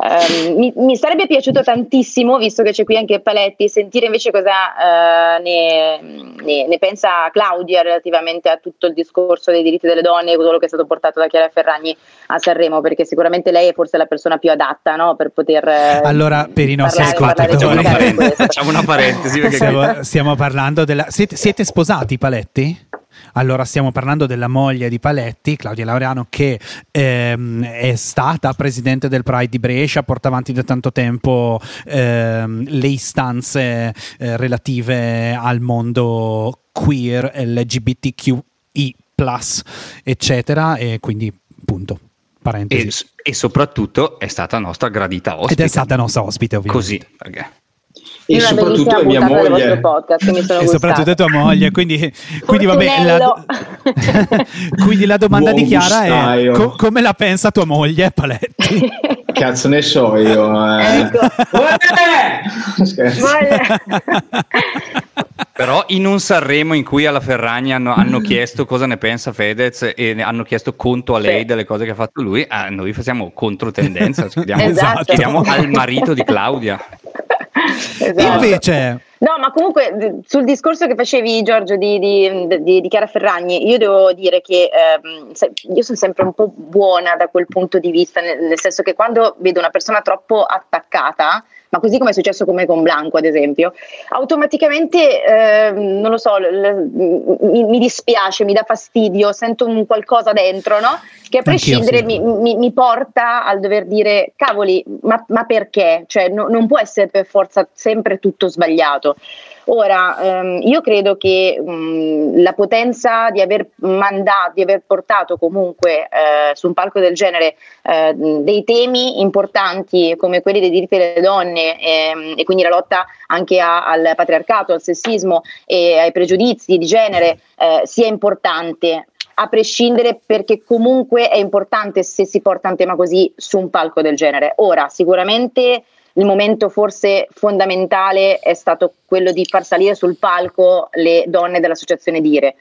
Ehm, mi, mi sarebbe piaciuto tantissimo visto che c'è qui anche Paletti sentire invece cosa eh, ne, ne- ne pensa Claudia relativamente a tutto il discorso dei diritti delle donne e quello che è stato portato da Chiara Ferragni a Sanremo perché sicuramente lei è forse la persona più adatta no, per poter eh, Allora, per i nostri ascoltatori, facciamo una, parentesi, facciamo una parentesi perché Stiamo, stiamo parlando della. Siete, siete sposati, Paletti? Allora, stiamo parlando della moglie di Paletti, Claudia Laureano, che ehm, è stata presidente del Pride di Brescia, porta avanti da tanto tempo ehm, le istanze eh, relative al mondo queer, LGBTQI, eccetera. E quindi, punto. Parentesi. e, e soprattutto è stata nostra gradita ospite. Ed è stata nostra ospite, ovviamente. così. Perché E Una soprattutto è mia moglie. podcast che mi sono e soprattutto tua moglie. Quindi, quindi vabbè, la, quindi la domanda di Buon Chiara è: gustaio. co- come la pensa tua moglie, Paletti? Cazzo ne so io. Eh. Ecco. Eh! Però in un Sanremo in cui alla Ferragni hanno, hanno chiesto cosa ne pensa Fedez e ne hanno chiesto conto a lei Sì. delle cose che ha fatto lui, ah, noi facciamo controtendenza, chiediamo, Esatto. chiediamo al marito di Claudia. Esatto. Invece, No, ma comunque sul discorso che facevi Giorgio di, di, di- di Chiara Ferragni, io devo dire che ehm, io sono sempre un po' buona da quel punto di vista, nel, nel senso che quando vedo una persona troppo attaccata, ma così come è successo come con Blanco ad esempio, automaticamente, ehm, non lo so, l- l- mi, mi dispiace, mi dà fastidio, sento un qualcosa dentro, no? Che a prescindere sì. mi, mi- mi porta al dover dire, cavoli, ma, ma perché? Cioè, no- non può essere per forza sempre tutto sbagliato. Ora, ehm, io credo che mh, la potenza di aver mandato, di aver portato comunque eh, su un palco del genere eh, dei temi importanti come quelli dei diritti delle donne ehm, e quindi la lotta anche a- al patriarcato, al sessismo e ai pregiudizi di genere eh, sia importante a prescindere perché comunque è importante se si porta un tema così su un palco del genere. Ora, sicuramente il momento forse fondamentale è stato quello di far salire sul palco le donne dell'associazione Dire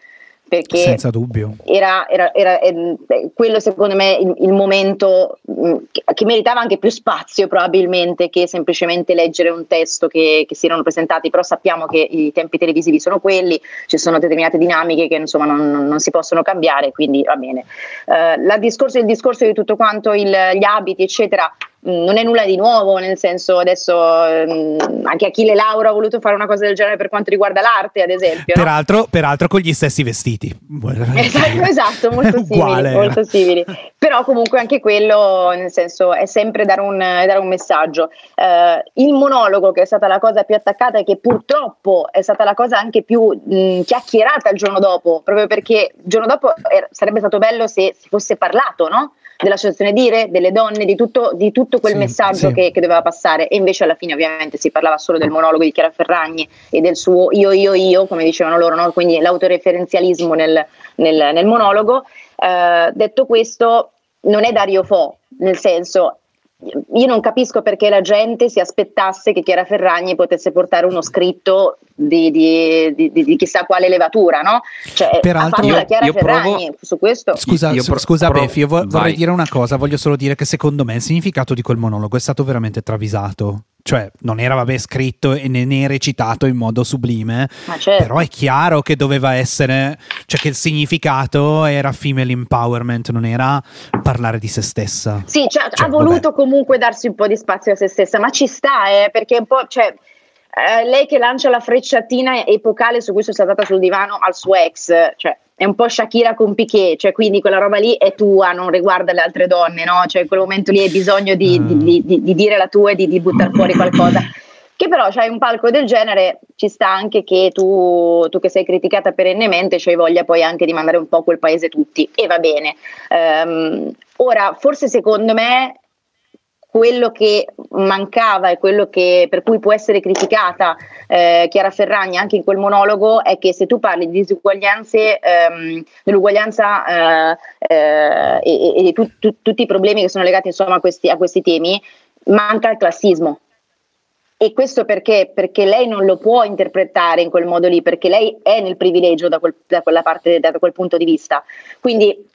perché senza dubbio. era, era, era, era quello secondo me il, il momento mh, mm, che, che, meritava anche più spazio probabilmente che semplicemente leggere un testo che, che, si erano presentati però sappiamo che i tempi televisivi sono quelli ci sono determinate dinamiche che insomma non, non si possono cambiare quindi va bene. Uh, discorso, il discorso di tutto quanto il, gli abiti eccetera non è nulla di nuovo, nel senso adesso um, anche Achille Lauro ha voluto fare una cosa del genere per quanto riguarda l'arte, ad esempio. Peraltro, no? peraltro con gli stessi vestiti. Esatto, esatto molto, simili, molto simili. Però comunque anche quello, nel senso, è sempre dare un, dare un messaggio. Uh, il monologo, che è stata la cosa più attaccata e che purtroppo è stata la cosa anche più mh, chiacchierata il giorno dopo, proprio perché il giorno dopo er- sarebbe stato bello se si fosse parlato, no? Dell'associazione Dire, delle donne, di tutto, di tutto quel sì, messaggio sì. Che, che, doveva passare e invece alla fine ovviamente si parlava solo del monologo di Chiara Ferragni e del suo io, io, io, come dicevano loro, no? quindi l'autoreferenzialismo nel, nel, nel monologo. Eh, detto questo, non è Dario Fo, nel senso io non capisco perché la gente si aspettasse che Chiara Ferragni potesse portare uno scritto di, di, di, di chissà quale levatura, no? Cioè, Peraltro, io, Chiara io Ferragni provo... su questo. Scusa, io, scusa provo... Beffi, io vo- vorrei dire una cosa, voglio solo dire che secondo me il significato di quel monologo è stato veramente travisato cioè non era vabbè scritto e né recitato in modo sublime, certo. però è chiaro che doveva essere, cioè che il significato era female empowerment, non era parlare di se stessa. Sì, cioè, cioè, ha voluto vabbè. comunque darsi un po' di spazio a se stessa, ma ci sta, eh, perché un po', cioè, eh, lei che lancia la frecciatina epocale su cui sono stata sul divano al suo ex, cioè è un po' Shakira con Piquet, cioè quindi quella roba lì è tua, non riguarda le altre donne, no? Cioè in quel momento lì hai bisogno di, mm. di, di, di dire la tua e di, buttare fuori qualcosa. Che però c'hai un palco del genere, ci sta anche che tu, tu che sei criticata perennemente, c'hai voglia poi anche di mandare un po' quel paese tutti, e va bene. Um, ora, forse secondo me quello che mancava e quello che, per cui può essere criticata eh, Chiara Ferragni anche in quel monologo è che se tu parli di disuguaglianze, ehm, dell'uguaglianza eh, eh, e, e, tu, tu, tutti i problemi che sono legati insomma, a, questi, a questi temi, manca il classismo. E questo perché? Perché lei non lo può interpretare in quel modo lì, perché lei è nel privilegio da, quel, da quella parte, da quel punto di vista. Quindi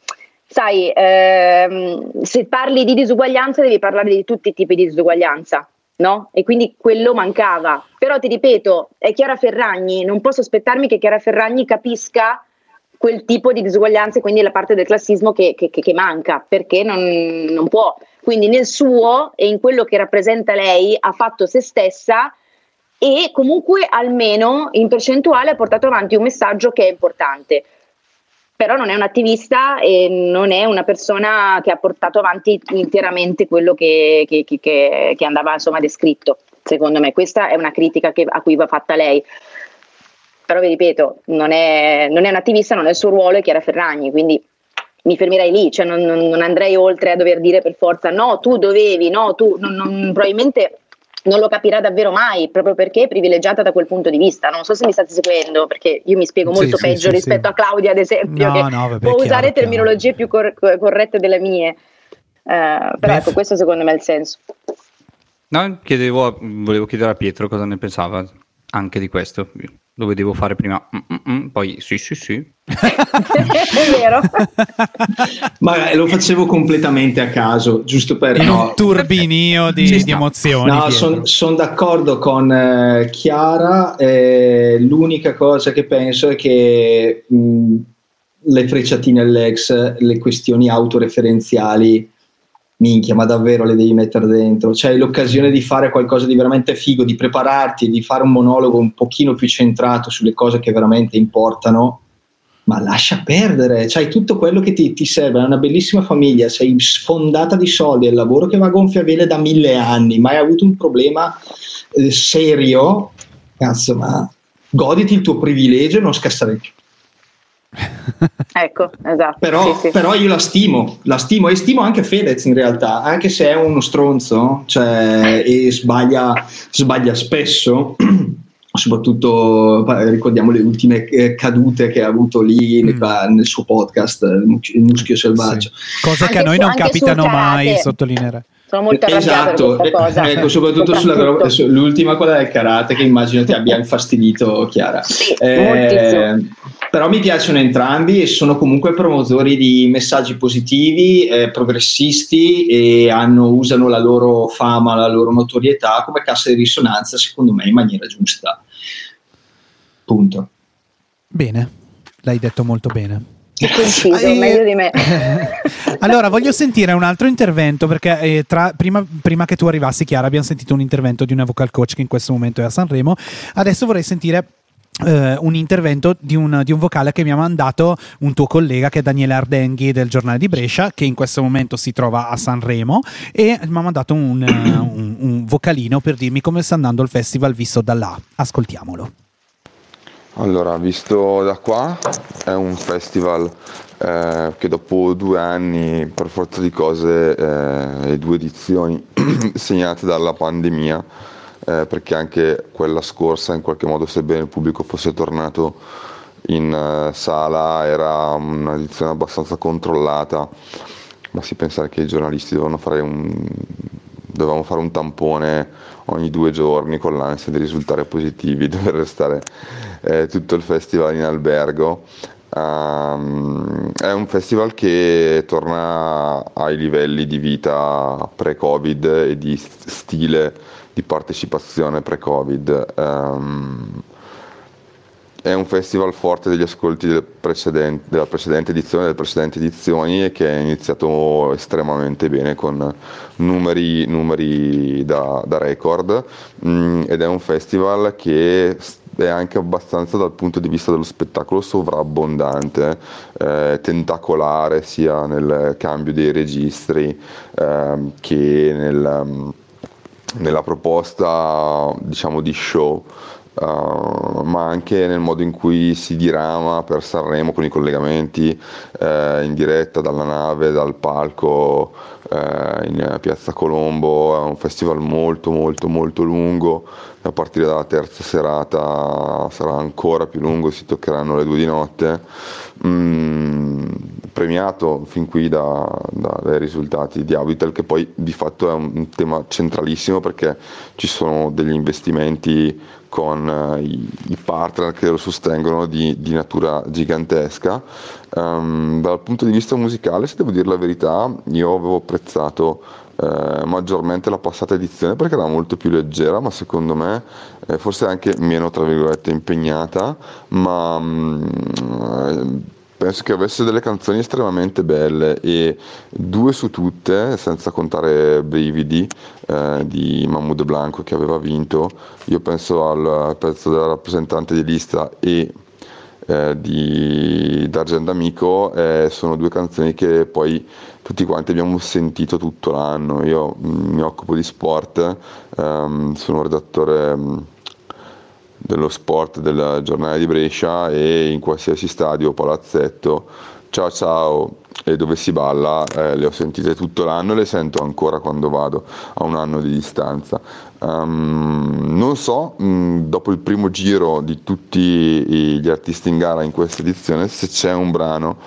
sai, ehm, se parli di disuguaglianza devi parlare di tutti i tipi di disuguaglianza, no? E quindi quello mancava. Però ti ripeto, è Chiara Ferragni, non posso aspettarmi che Chiara Ferragni capisca quel tipo di disuguaglianze, quindi la parte del classismo che, che, che manca, perché non, non può. Quindi nel suo e in quello che rappresenta lei ha fatto se stessa e comunque almeno in percentuale ha portato avanti un messaggio che è importante però non è un attivista e non è una persona che ha portato avanti interamente quello che, che, che, che andava insomma, descritto, secondo me. Questa è una critica a cui va fatta lei. Però vi ripeto, non è, non è un attivista, non è il suo ruolo, è Chiara Ferragni, quindi mi fermerei lì, cioè non, non, andrei oltre a dover dire per forza no, tu dovevi, no, tu non, probabilmente non lo capirà davvero mai, proprio perché è privilegiata da quel punto di vista. Non so se mi state seguendo, perché io mi spiego molto sì, peggio sì, rispetto sì. a Claudia, ad esempio, no, che no, vabbè, può chiaro, usare chiaro. terminologie più cor- corrette delle mie. Uh, però Beh, ecco, questo secondo me è il senso. No, chiedevo, volevo chiedere a Pietro cosa ne pensava anche di questo. Lo vedevo fare prima, Mm-mm, poi sì, sì, sì. è vero. Ma lo facevo completamente a caso, giusto per... In no. un turbinio di, di emozioni. No, sono son d'accordo con eh, Chiara. Eh, l'unica cosa che penso è che mh, le frecciatine all'ex, le questioni autoreferenziali minchia, ma davvero le devi mettere dentro. C'hai l'occasione di fare qualcosa di veramente figo, di prepararti, di fare un monologo un pochino più centrato sulle cose che veramente importano. Ma lascia perdere, c'hai tutto quello che ti, ti serve, è una bellissima famiglia, sei sfondata di soldi, è il lavoro che va a gonfia vele da mille anni, mai avuto un problema eh, serio, cazzo, ma goditi il tuo privilegio e non scassare il ecco, esatto. Però, sì, sì. però, io la stimo, la stimo e stimo anche Fedez in realtà, anche se è uno stronzo cioè, e sbaglia, sbaglia spesso. soprattutto ricordiamo le ultime eh, cadute che ha avuto lì mm. nel suo podcast Il muschio selvaggio sì. cosa che a noi non capitano mai sottolineare Sono molto esatto. per questa cosa. Ecco, soprattutto, Soprattutto. sulla, l'ultima quella del karate che immagino ti abbia infastidito Chiara. Sì, Eh, moltissimo. Però mi piacciono entrambi e sono comunque promotori di messaggi positivi, eh, progressisti e hanno- usano la loro fama, la loro notorietà come cassa di risonanza, secondo me, in maniera giusta. Punto. Bene, l'hai detto molto bene. Coincido, Ah, eh, meglio di me. allora, voglio sentire un altro intervento perché eh, tra- prima, prima che tu arrivassi, Chiara, abbiamo sentito un intervento di una vocal coach che in questo momento è a Sanremo. Adesso vorrei sentire. Eh, un intervento di un, di un vocale che mi ha mandato un tuo collega che è Daniele Ardenghi del giornale di Brescia che in questo momento si trova a Sanremo e mi ha mandato un, eh, un- un vocalino per dirmi come sta andando il festival visto da là. Ascoltiamolo. Allora, visto da qua, è un festival eh, che dopo due anni, per forza di cose, eh, e due edizioni segnate dalla pandemia, eh, perché anche quella scorsa, in qualche modo, sebbene il pubblico fosse tornato in eh, sala, era un'edizione abbastanza controllata. Basti pensare che i giornalisti dovevano fare un, dovevamo fare un tampone ogni due giorni con l'ansia di risultare positivi, dover restare eh, tutto il festival in albergo. Ehm, è un festival che torna ai livelli di vita pre-Covid e di st- stile di partecipazione pre-Covid. Ehm, è un festival forte degli ascolti del precedente- della precedente edizione, delle precedenti edizioni e che è iniziato estremamente bene con numeri, numeri da, da record Mm, ed è un festival che è anche abbastanza dal punto di vista dello spettacolo sovrabbondante, eh, tentacolare sia nel cambio dei registri ehm, che nel, nella proposta diciamo di show. Uh, ma anche nel modo in cui si dirama per Sanremo con i collegamenti eh, in diretta dalla nave, dal palco eh, in Piazza Colombo. È un festival molto molto molto lungo, a partire dalla terza serata sarà ancora più lungo, si toccheranno le due di notte. Mm, premiato fin qui da- da- dai risultati di Auditel che poi di fatto è un, un tema centralissimo perché ci sono degli investimenti con eh, i, i partner che lo sostengono di, di natura gigantesca. Ehm, dal punto di vista musicale, se devo dire la verità, io avevo apprezzato eh, maggiormente la passata edizione perché era molto più leggera, ma secondo me eh, forse anche meno, tra virgolette, impegnata, ma mm, eh, penso che avesse delle canzoni estremamente belle e due su tutte, senza contare Brividi eh, di Mahmoud Blanco che aveva vinto, io penso al pezzo della rappresentante di lista e eh, di D'Argent Amico eh, sono due canzoni che poi tutti quanti abbiamo sentito tutto l'anno. Io mm, mi occupo di sport, ehm, sono redattore mm, dello sport del giornale di Brescia e in qualsiasi stadio o palazzetto ciao ciao e dove si balla eh, le ho sentite tutto l'anno e le sento ancora quando vado a un anno di distanza. Ehm, non so, mh, dopo il primo giro di tutti gli artisti in gara in questa edizione, se c'è un brano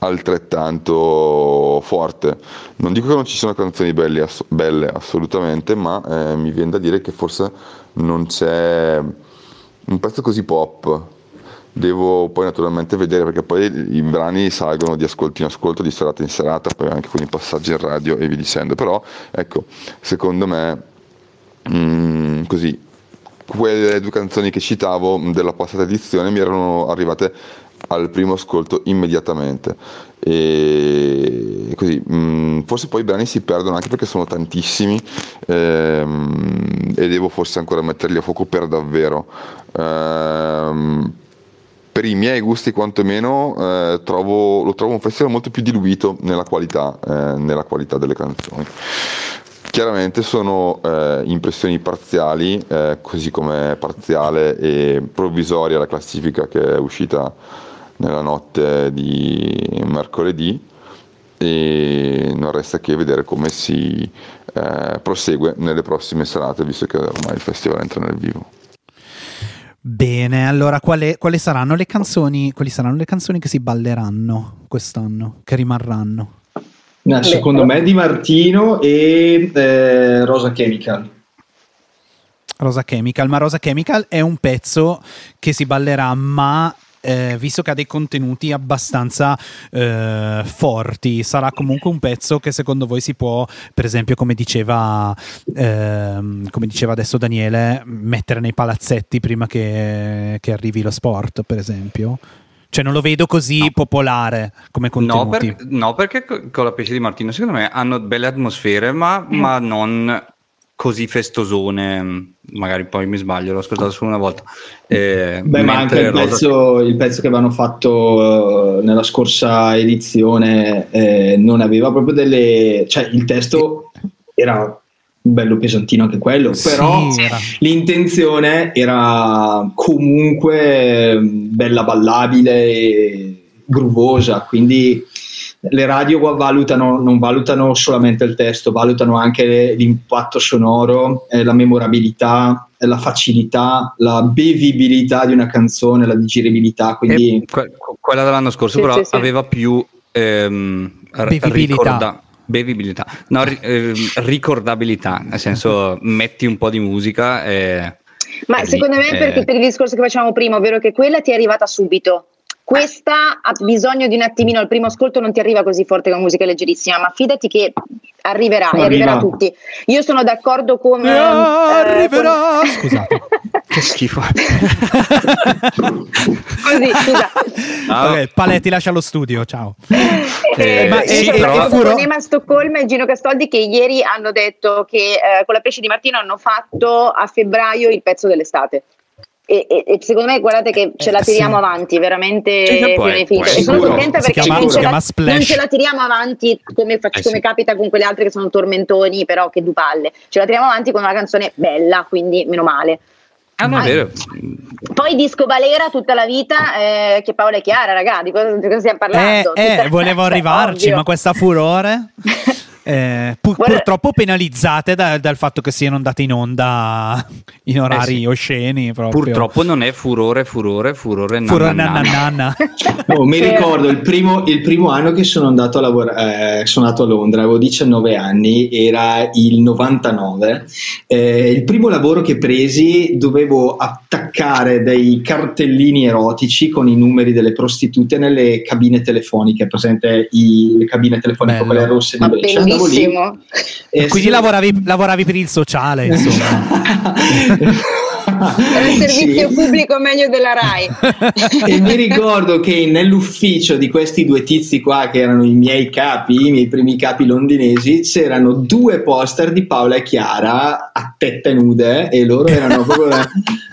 altrettanto forte. Non dico che non ci siano canzoni belli ass- belle assolutamente, ma eh, mi viene da dire che forse non c'è un pezzo così pop. Devo poi naturalmente vedere perché poi i brani salgono di ascolto in ascolto, di serata in serata, poi anche con i passaggi in radio e via dicendo. Però ecco, secondo me mm, così quelle due canzoni che citavo della passata edizione mi erano arrivate al primo ascolto immediatamente e così mm, forse poi i brani si perdono anche perché sono tantissimi ehm, e devo forse ancora metterli a fuoco per davvero Ehm, per i miei gusti quantomeno eh, trovo, lo trovo un festival molto più diluito nella qualità, eh, nella qualità delle canzoni. Chiaramente sono eh, impressioni parziali, eh, così come parziale e provvisoria la classifica che è uscita nella notte di mercoledì e non resta che vedere come si eh, prosegue nelle prossime serate, visto che ormai il festival entra nel vivo. Bene, allora quale- quali saranno le canzoni? Quali saranno le canzoni che si balleranno quest'anno? Che rimarranno? No, secondo me Di Martino e eh, Rosa Chemical. Rosa Chemical, ma Rosa Chemical è un pezzo che si ballerà, ma eh, visto che ha dei contenuti abbastanza eh, forti, sarà comunque un pezzo che secondo voi si può, per esempio, come diceva, ehm, come diceva adesso Daniele, mettere nei palazzetti prima che, che arrivi lo sport, per esempio? Cioè non lo vedo così no. popolare come contenuti. No, per, no, perché con la pesce di Martino secondo me hanno belle atmosfere, ma, mm. ma non così festosone. Magari poi mi sbaglio, l'ho ascoltato solo una volta. Eh, Beh, ma anche il pezzo, il pezzo, che avevano fatto uh, nella scorsa edizione eh, non aveva proprio delle... cioè il testo era bello pesantino anche quello, sì, però era. l'intenzione era comunque bella ballabile e gruvosa, quindi le radio valutano, non valutano solamente il testo, valutano anche l'impatto sonoro, eh, la memorabilità, eh, la facilità, la bevibilità di una canzone, la digeribilità. Quindi... Que- quella dell'anno scorso sì, però sì, aveva più ehm, ricorda- Bevibilità, no, ri- eh, ricordabilità, nel senso metti un po' di musica e... Ma secondo me perché eh... per il discorso che facevamo prima, ovvero che quella ti è arrivata subito, questa ha bisogno di un attimino, il primo ascolto non ti arriva così forte con musica leggerissima, ma fidati che arriverà e arriverà a tutti. Io sono d'accordo con... Eh, arriverà! Con... Scusate. che schifo. Così, scusa. No. Okay, Paletti lascia lo studio, ciao. Eh, ma sì, però... Con Ema Stoccolma e Gino Castoldi che ieri hanno detto che eh, con la pesce di Martino hanno fatto a febbraio il pezzo dell'estate. E, e, e, secondo me guardate che ce la eh, tiriamo sì. avanti veramente sì, poi, poi, e sono contenta perché chiama, non, ce la, non, ce la, tiriamo avanti come, faccio, eh, come sì. capita con quelle altre che sono tormentoni però che dupalle ce la tiriamo avanti con una canzone bella quindi meno male Ah, no, vero. Poi disco balera tutta la vita, eh, che Paola e Chiara, ragazzi, di cosa, di cosa stiamo parlando? Eh, eh volevo arrivarci, ma questa furore. Eh, pu- purtroppo penalizzate da, dal fatto che siano andate in onda in orari eh sì. osceni. Proprio. Purtroppo non è furore, furore, furore, furore nanna, nanna. oh, mi ricordo il primo, il primo, anno che sono andato a lavorare, eh, sono andato a Londra, avevo 19 anni, era il 99. Eh, il primo lavoro che presi dovevo attaccare dei cartellini erotici con i numeri delle prostitute nelle cabine telefoniche, presente i, le cabine telefoniche, quelle rosse di Brescia Bellissimo. E quindi se... lavoravi, lavoravi, per il sociale, insomma. Era il servizio sì. pubblico meglio della RAI. e mi ricordo che nell'ufficio di questi due tizi qua, che erano i miei capi, i miei primi capi londinesi, c'erano due poster di Paola e Chiara a tette nude e loro erano proprio...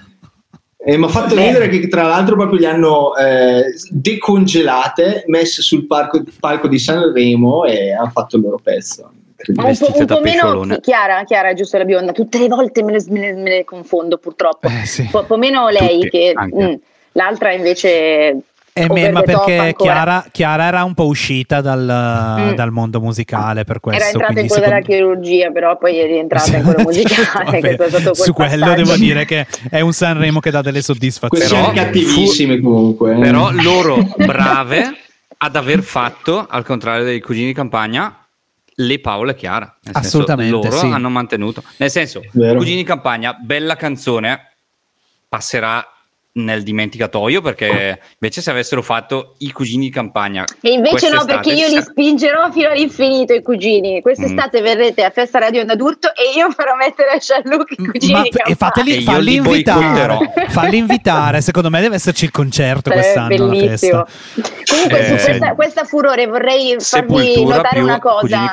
E mi ha fatto ridere che tra l'altro proprio li hanno eh, decongelate, messe sul parco, palco di Sanremo e hanno fatto il loro pezzo. Un po', un po meno Chiara, Chiara giusto la bionda, tutte le volte me ne, me ne, me ne confondo purtroppo. Eh, sì. un, po', meno lei Tutti, che mh, mm, l'altra invece eh, ma perché Chiara, Chiara, era un po' uscita dal, mm. dal mondo musicale per questo. Era entrata in quello secondo... della chirurgia, però poi è rientrata in quello musicale. Vabbè, su quello devo dire che è un Sanremo che dà delle soddisfazioni. Queste cattivissime comunque. Eh. Però loro brave ad aver fatto, al contrario dei cugini di campagna, le Paola e Chiara. Nel Assolutamente. Senso, loro sì. hanno mantenuto. Nel senso, Vero. cugini di campagna, bella canzone, passerà nel dimenticatoio perché invece se avessero fatto i cugini di campagna e invece no perché io li spingerò fino all'infinito i cugini. Quest'estate mm. verrete a festa radio d'adurto e io farò mettere a Jean-Luc i cugini Ma, di campagna e fateli, e falli invitare. Falli invitare. Secondo me deve esserci il concerto quest'anno bellissimo. comunque eh, su questa, questa, furore vorrei farvi notare una cosa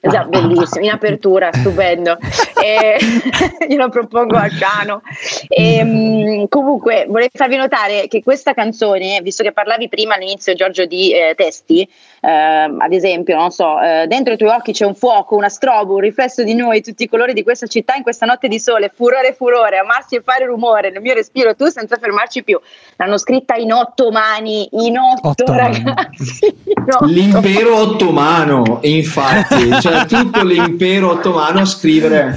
Già, bellissimo, in apertura, stupendo. E, glielo propongo a Cano. E, ehm, comunque, vorrei farvi notare che questa canzone, visto che parlavi prima all'inizio, Giorgio, di eh, testi, ad esempio, non so, eh, dentro i tuoi occhi c'è un fuoco, una strobo, un riflesso di noi, tutti i colori di questa città in questa notte di sole, furore, furore, amarsi e fare rumore, nel mio respiro tu senza fermarci più. L'hanno scritta in otto mani, in otto, otto ragazzi. Otto. L'impero ottomano, infatti. Cioè, tutto l'impero ottomano a scrivere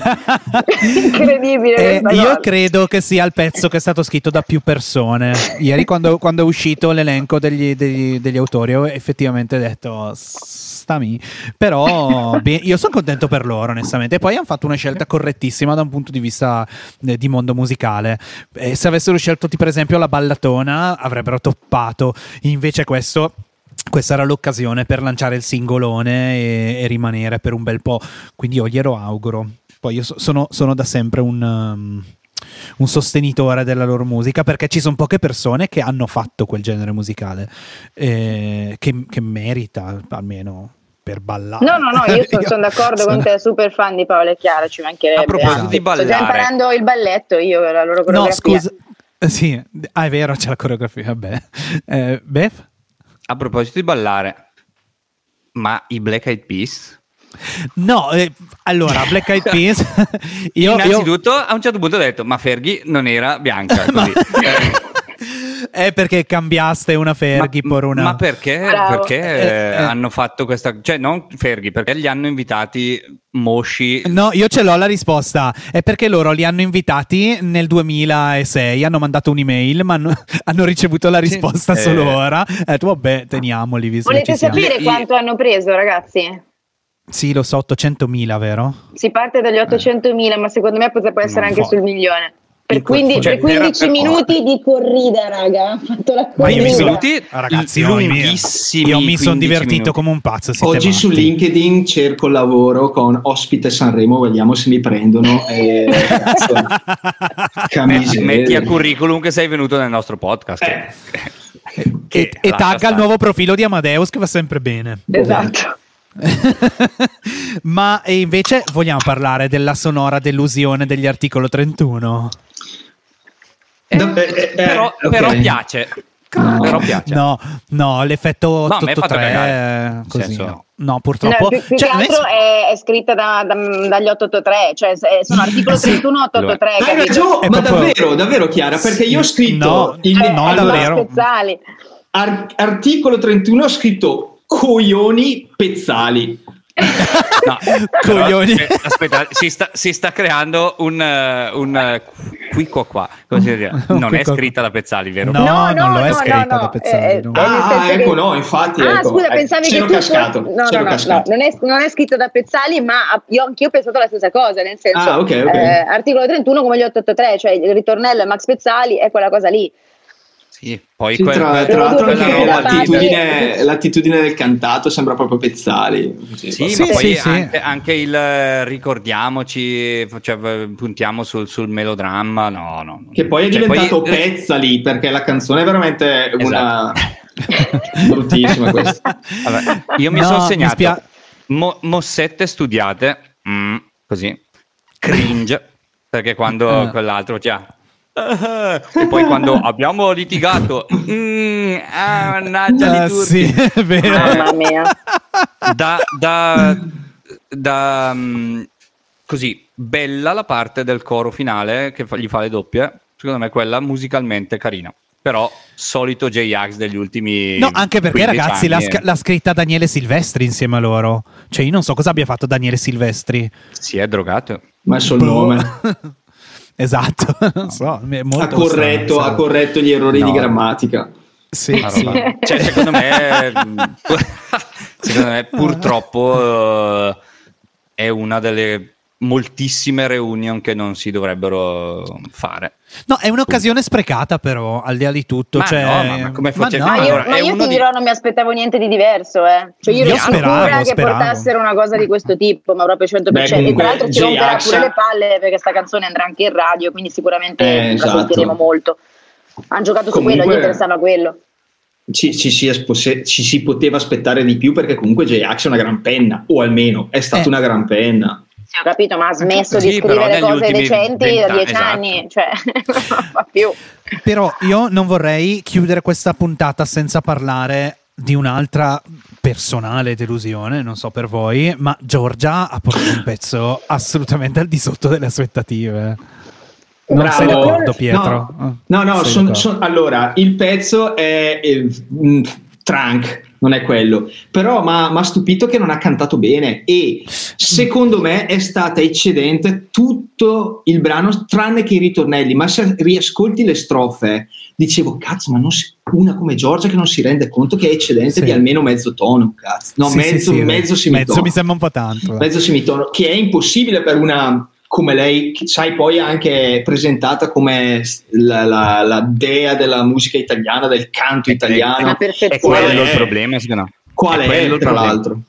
Incredibile. Eh, io credo che sia il pezzo che è stato scritto da più persone. Ieri, quando, quando è uscito l'elenco degli, degli- degli autori, ho effettivamente detto stami. Però beh, io sono contento per loro, onestamente. E poi hanno fatto una scelta correttissima da un punto di vista eh, di mondo musicale. Eh, se avessero scelto, per esempio, la ballatona, avrebbero toppato. Invece, questo. Questa era l'occasione per lanciare il singolone e, e rimanere per un bel po'. Quindi io glielo auguro. Poi io so- sono, sono da sempre un, um, un sostenitore della loro musica perché ci sono poche persone che hanno fatto quel genere musicale eh, che, che merita almeno per ballare. No, no, no, io sono, sono d'accordo con te, super fan di Paolo e Chiara, ci mancherebbe. A proposito di Sto già ballare. imparando il balletto io, la loro No, coreografia. scusa. eh, Sì, ah, è vero, c'è la coreografia. Vabbè. Eh, Beth? A proposito di ballare, ma i Black Eyed Peas? No, eh, allora, Black Eyed Peas. io, io, Innanzitutto, a un certo punto ho detto, ma Fergie non era bianca. Così. è perché cambiaste una Fergie ma, per una. ma perché, perché Eh, eh. hanno fatto questa... Cioè, non Fergie, perché li hanno invitati mosci... No, io ce l'ho la risposta. È perché loro li hanno invitati nel 2006, hanno mandato un'email, ma hanno, hanno ricevuto la risposta Eh. solo ora. E detto, vabbè, teniamoli. Visto che Volete sapere I- quanto hanno preso, ragazzi? Sì, lo so, 800.000, vero? Si parte dagli 800.000, ma secondo me potrebbe essere Non anche sul milione. Per, 15, cioè, per 15 per- minuti di corrida, raga. Ha fatto la Ma io mi corrida. sono, minuti ragazzi, io mi- lunghissimi, io mi sono 15 divertito minuti. come un pazzo. Oggi su matti. LinkedIn cerco lavoro con ospite Sanremo, vediamo se mi prendono. E, che Metti, miseria. metti a curriculum che sei venuto nel nostro podcast. Eh. Che- E, che e lascia tagga il nuovo profilo di Amadeus che va sempre bene. Esatto. Ma e invece vogliamo parlare della sonora delusione degli articolo 31? Eh, eh, eh, però, ok. però piace. No. Però piace. No, no, l'effetto No, a me ha fatto 883 cagare. così senso- no. No, No, purtroppo. più, più cioè, che altro è, è scritta da- da- dagli 883, cioè sono articolo 31 883. Hai ragione, ma proprio- davvero, davvero Chiara, perché io ho scritto No, il- no, allora, davvero. Spezzali. ar- articolo 31 ho scritto coglioni pezzali. No, però, Coglioni. eh, aspetta, si sta, si sta creando un, eh, un eh, qui qua qua. Un Non è qua scritta da Pezzali, vero? No, non lo è no, scritta no, da Pezzali, eh, no. eh, Ah, ecco, che- no, infatti, Ah, ecco, scusa, eh, pensavi che tu cascato, No, no, c'ero no, cascato. no, non, è, non è scritto da Pezzali, ma io anch'io ho pensato la stessa cosa, nel senso, Ah, ok, ok. eh, articolo 31 come gli 883, cioè il ritornello è Max Pezzali, è quella cosa lì. Sì, poi Sì, quel- tra, quel- tra l'altro anche l'attitudine, l'attitudine del cantato sembra proprio pezzali. Sì, Sì, ma poi sì, sì. Anche, anche il eh, ricordiamoci, cioè, puntiamo sul, sul melodramma, no, no. Che poi è Cioè, diventato poi- pezzali perché la canzone è veramente una bruttissima questa. Vabbè, io mi No, sono mi segnato spia- mo- mossette studiate, mm, così, cringe, perché quando Eh. quell'altro già... e poi quando abbiamo litigato, mm, ah, mannaggia Ah, di turchi. sì, è vero. Mamma mia. da, da, da, mm, così bella la parte del coro finale che fa- gli fa le doppie secondo me quella musicalmente carina però solito J-Ax degli ultimi No, anche perché 15 ragazzi l'ha, sc- eh. l'ha scritta Daniele Silvestri insieme a loro. Cioè io non so cosa abbia fatto Daniele Silvestri. si è drogato Ma è sul Boh. nome. esatto, non so, è Ha corretto, ha corretto gli errori No. di grammatica. Sì, sì. cioè, secondo me mm, secondo me purtroppo eh, è una delle moltissime reunion che non si dovrebbero fare No, è un'occasione sprecata però, al di là di tutto. Ma cioè... no, ma- ma come ma faceva- no. Ma io, Allora, ma io uno ti di- dirò, non mi aspettavo niente di diverso, eh. Cioè, io Io ero sicura speravo, che speravo. portassero una cosa di questo tipo, ma proprio 100%. Beh, e comunque, tra l'altro ci romperà pure le palle perché sta canzone andrà anche in radio, quindi sicuramente Eh, la esatto. sentiremo molto. Hanno giocato su Comunque- quello, gli interessava quello. Ci, ci si ci si poteva aspettare di più perché comunque J-Ax è una gran penna, o almeno è stata Eh. una gran penna. Capito, ma ha smesso Sì, di scrivere cose decenti da dieci esatto. anni, cioè non fa più. Però io non vorrei chiudere questa puntata senza parlare di un'altra personale delusione, non so per voi, ma Giorgia ha portato un pezzo assolutamente al di sotto delle aspettative. Non Bravo. sei d'accordo, Pietro? No, no, no, son- son- allora il pezzo è eh, trunk, non è quello. Però mi ha stupito che non ha cantato bene e secondo me è stata eccedente tutto il brano, tranne che i ritornelli. Ma se riascolti le strofe, dicevo, cazzo, ma non si, una come Giorgia che non si rende conto che è eccedente Sì. di almeno mezzo tono, cazzo. No, Sì, mezzo, sì, mezzo semitono. mezzo mi sembra un po' tanto. eh. mezzo semitono, che è impossibile per una come lei, sai, poi anche presentata come la, la- la dea della musica italiana, del canto È- italiano. Una È perfezione. quello è? il problema, secondo me. Qual è è, tra problema. l'altro?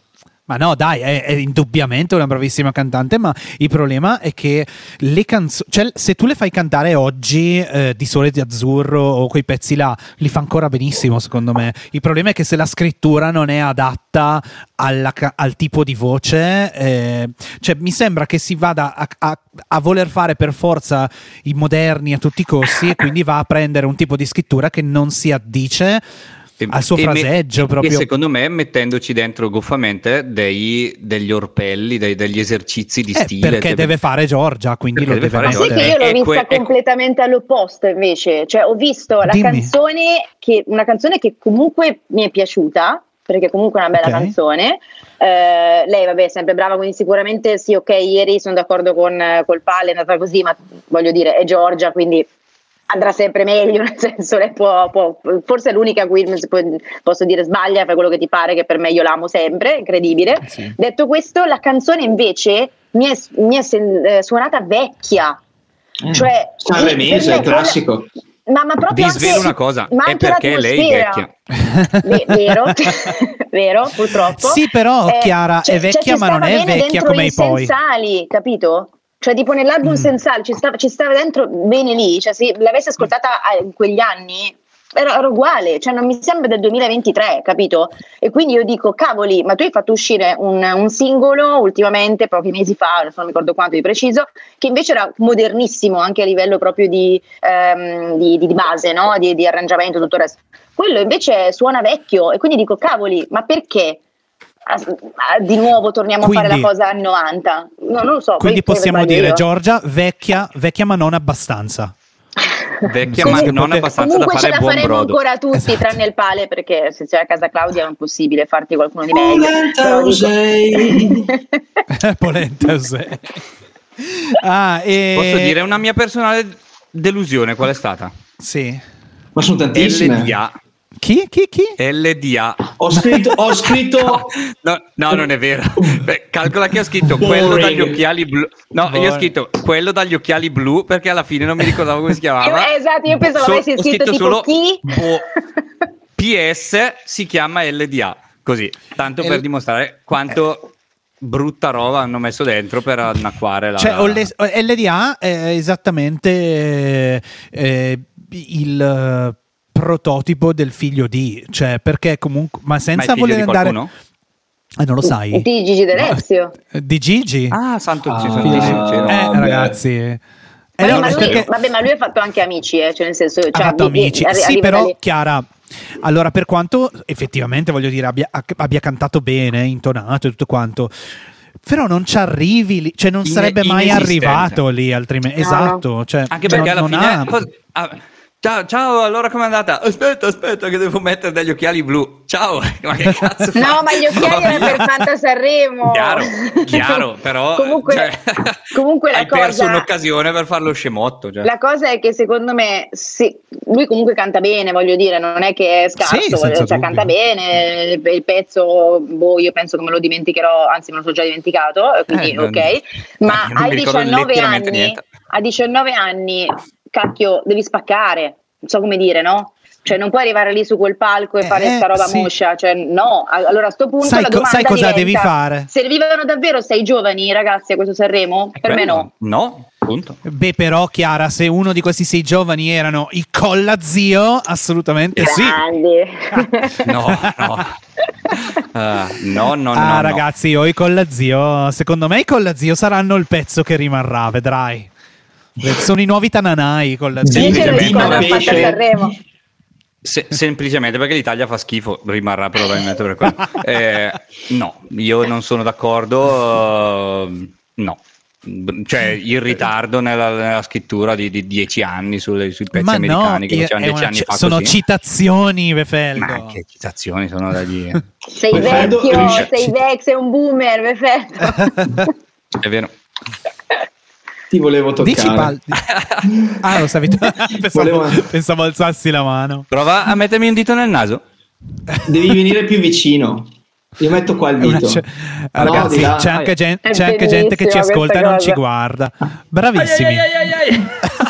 Ma no, dai, è, è indubbiamente una bravissima cantante, ma il problema è che le canzoni, cioè se tu le fai cantare oggi eh, di Sole di Azzurro o quei pezzi là, li fa ancora benissimo secondo me. Il problema è che se la scrittura non è adatta alla al tipo di voce, eh, cioè mi sembra che si vada a, a- a voler fare per forza i moderni a tutti i costi e quindi va a prendere un tipo di scrittura che non si addice E- al suo e me- fraseggio e proprio. secondo me mettendoci dentro goffamente dei- degli orpelli, dei- degli esercizi di Eh, stile. perché che- deve fare Giorgia, quindi lo deve deve, fare Ma che io l'ho È vista que- è- completamente all'opposto invece, cioè ho visto la Dimmi. canzone che una canzone che comunque mi è piaciuta, perché comunque è una bella Ok. canzone. Eh, lei vabbè è sempre brava, quindi sicuramente sì, ok, ieri sono d'accordo con col Palle, è andata così, ma voglio dire, è Giorgia, quindi andrà sempre meglio, nel senso lei può, può- forse è l'unica a cui posso dire sbaglia, fai quello che ti pare, che per me io l'amo sempre, incredibile. Sì. Detto questo, la canzone invece mi è, mi è sen- eh, suonata vecchia. Cioè, Sanremese, il classico. Ma, ma proprio Vi anche- svelo una cosa, ma è perché lei è vecchia. Ve- vero, vero, purtroppo. Sì, però, Eh, Chiara, è vecchia, ci ma non è vecchia come i i poi. Sensali, capito? Cioè, tipo nell'album Mm. Sensali ci stava, ci stava dentro bene lì. Cioè, se l'avessi ascoltata a- in quegli anni. Era, era uguale, cioè non mi sembra del 2023, capito? E quindi io dico, cavoli, ma tu hai fatto uscire un, un singolo ultimamente, pochi mesi fa, non so, non mi ricordo quanto di preciso, che invece era modernissimo anche a livello proprio di, ehm, di- di- di base, no? di, di arrangiamento e tutto il resto. Quello invece suona vecchio e quindi dico, cavoli, ma perché? Ah, ah, di nuovo torniamo a fare Quindi- la cosa anni 90 no, non lo so Quindi possiamo dire io. Giorgia, vecchia, vecchia ma non abbastanza. Vecchia, Comunque- ma non abbastanza da comunque ce fare la buon faremo brodo. ancora tutti Esatto. tranne il pale perché se c'è a casa Claudia è impossibile farti qualcuno di meglio Polenta José. Ah, e... Posso dire una mia personale delusione, qual è stata? Sì. Ma sono tantissime. LDA. Chi? Chi? Chi? LDA. Ho scritto, ho scritto No, no, non è vero. Beh, calcola che ho scritto quello Boring. dagli occhiali blu. No, io Boring. ho scritto quello dagli occhiali blu perché alla fine non mi ricordavo come si chiamava. Io- esatto, io pensavo So- avessi ho scritto tipo solo chi? boh. PS si chiama LDA. Così, tanto per L- dimostrare quanto brutta roba hanno messo dentro per annacquare la. Cioè, LDA è esattamente eh, eh, il prototipo del figlio di, cioè perché comunque, ma Ma senza figlio voler andare... qualcuno? Eh, non lo sai. di Gigi D'Alessio Di Gigi? Ah, santo Ah, cielo. eh, vabbè. ragazzi. Eh, Vabbè, no, ma, lui, perché- vabbè, ma lui ha fatto anche amici, eh, cioè nel senso, ha cioè, fatto di- amici. arri- Sì, però, lì. Chiara, allora, per quanto effettivamente voglio dire abbia, abbia cantato bene, intonato e tutto quanto. Però non ci arrivi lì, cioè non Ine- sarebbe mai arrivato lì altrimenti. No, esatto, cioè, Anche perché alla non fine. ha- cos- ah, ciao, ciao, allora com'è andata? Aspetta, aspetta, che devo mettere degli occhiali blu. Ciao, ma che cazzo fai? No, ma gli occhiali erano per. Fanta Sanremo. Chiaro, chiaro, però. comunque, cioè, comunque la hai perso cosa- un'occasione per farlo scemotto. Cioè. La cosa è che secondo me se- lui comunque canta bene, voglio dire, non è che è scarso, Sì, voglio- cioè, dubbio. canta bene, il, il pezzo, boh, io penso che me lo dimenticherò, anzi me lo so già dimenticato, quindi Eh, non- ok, ma non ai ricordo 19 letteralmente anni, niente. a 19 anni, cacchio, devi spaccare, non so come dire, no? Cioè non puoi arrivare lì su quel palco e Eh, fare sta roba sì. moscia, cioè no, allora a sto punto Sai la co- domanda sai cosa diventa, devi fare? Servivano davvero sei giovani ragazzi a questo Sanremo? È Per me quello? no. No, punto. Beh, però, Chiara, se uno di questi sei giovani erano i colla zio, assolutamente sì. Grandi. No, no. Ah, no, no, no. ah, no. ragazzi, io i colla zio, secondo me i colla zio saranno il pezzo che rimarrà, vedrai. Sono i nuovi tananai i colla zio. Dicelo Semplicemente di cosa ha perché- fatto a Sanremo. Se- semplicemente perché l'Italia fa schifo, rimarrà probabilmente per quello. Eh, no, io non sono d'accordo. no, cioè il ritardo nella, nella scrittura di, di dieci anni sulle- sui pezzi Ma no, americani che è- facevano dieci una anni fa sono così. citazioni, Vefeldo. Ma che citazioni sono da dire? Sei Perfetto, vecchio, sei vecchio, sei un boomer, perfetto. È vero. Ti volevo toccare. Dici pal- Ah, lo stavi pensavo, Volevo- pensavo alzassi la mano. Prova a mettermi un dito nel naso. Devi venire più vicino. Io metto qua il dito. ce- No, Ragazzi, là. c'è anche, gen- c'è anche gente che ci ascolta e non ci guarda. Bravissimi.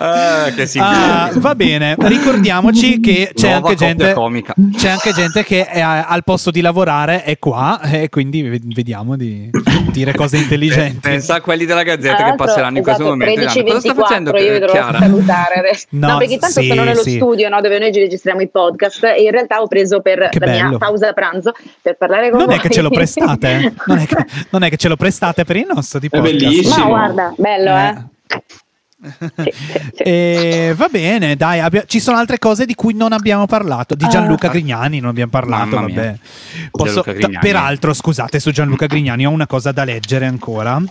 Ah, che sì. Ah, va bene, ricordiamoci che c'è Nuova anche, gente, comica. c'è anche gente che è al posto di lavorare è qua e quindi ve- vediamo di dire cose intelligenti. Pensa a quelli della Gazzetta che passeranno in questo esatto, momento. e 13 diranno, Cosa sta facendo 24 io vi dovrò salutare adesso. No, No, perché tanto sì, sono nello sì. studio no, dove noi ci registriamo i podcast e in realtà ho preso per Che la bello. mia pausa pranzo per parlare con Non voi. è che ce lo prestate, eh? non, è che, non è che ce lo prestate per il nostro di È podcast. bellissimo. Ma guarda, bello eh. Eh. Sì, sì, sì. E va bene, dai, abbia- ci sono altre cose di cui non abbiamo parlato. Di Gianluca Ah. Grignani non abbiamo parlato. Posso- Gianluca Grignani. t- peraltro, scusate, su Gianluca Grignani ho una cosa da leggere ancora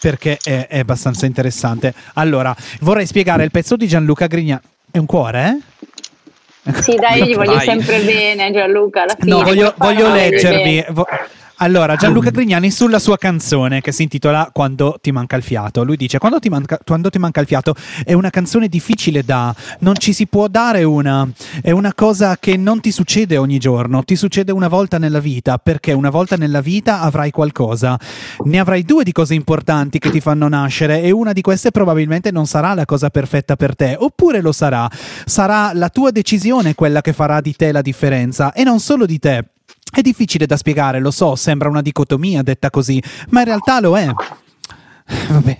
perché è, è abbastanza interessante. Allora, vorrei spiegare il pezzo di Gianluca Grignani. È un cuore? eh? Sì, dai, io gli voglio sempre bene, Gianluca. Alla fine No, voglio, voglio leggervi. vo- allora, Gianluca Grignani sulla sua canzone che si intitola Quando ti manca il fiato. Lui dice: Quando ti manca, quando ti manca il fiato è una canzone difficile da. Non ci si può dare una. È una cosa che non ti succede ogni giorno, ti succede una volta nella vita, perché una volta nella vita avrai qualcosa. Ne avrai due di cose importanti che ti fanno nascere, e una di queste probabilmente non sarà la cosa perfetta per te, oppure lo sarà. Sarà la tua decisione quella che farà di te la differenza, e non solo di te. È difficile da spiegare, lo so, sembra una dicotomia detta così, ma in realtà lo è. Vabbè,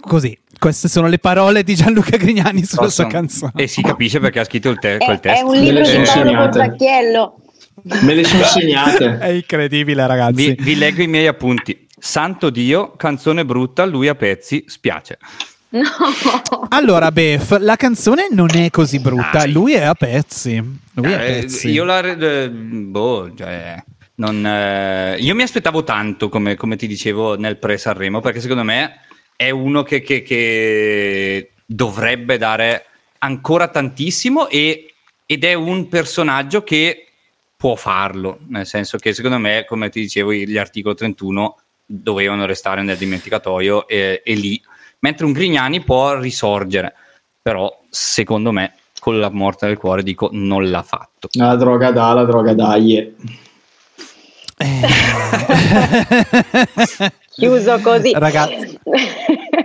così. Queste sono le parole di Gianluca Grignani sulla Posso- sua canzone. E si capisce perché ha scritto il te- È, quel è testo. un libro di Paolo segnate. Portacchiello. Me le sono segnate. È incredibile, ragazzi. Vi, vi leggo i miei appunti. Santo Dio, canzone brutta, lui a pezzi, spiace. No. Allora, Bef, la canzone non è così brutta, Dai. lui è a pezzi. Lui è a Eh, pezzi. io la eh, boh, cioè, non, eh, io mi aspettavo tanto, come, come ti dicevo nel pre-Sanremo, perché secondo me è uno che, che- che dovrebbe dare ancora tantissimo e- ed è un personaggio che può farlo, nel senso che secondo me, come ti dicevo, gli articoli 31 dovevano restare nel dimenticatoio e, e lì, mentre un Grignani può risorgere, però secondo me con la morte del cuore dico non l'ha fatto. La droga da, la droga dai. Eh. Chiuso così. Ragazzi,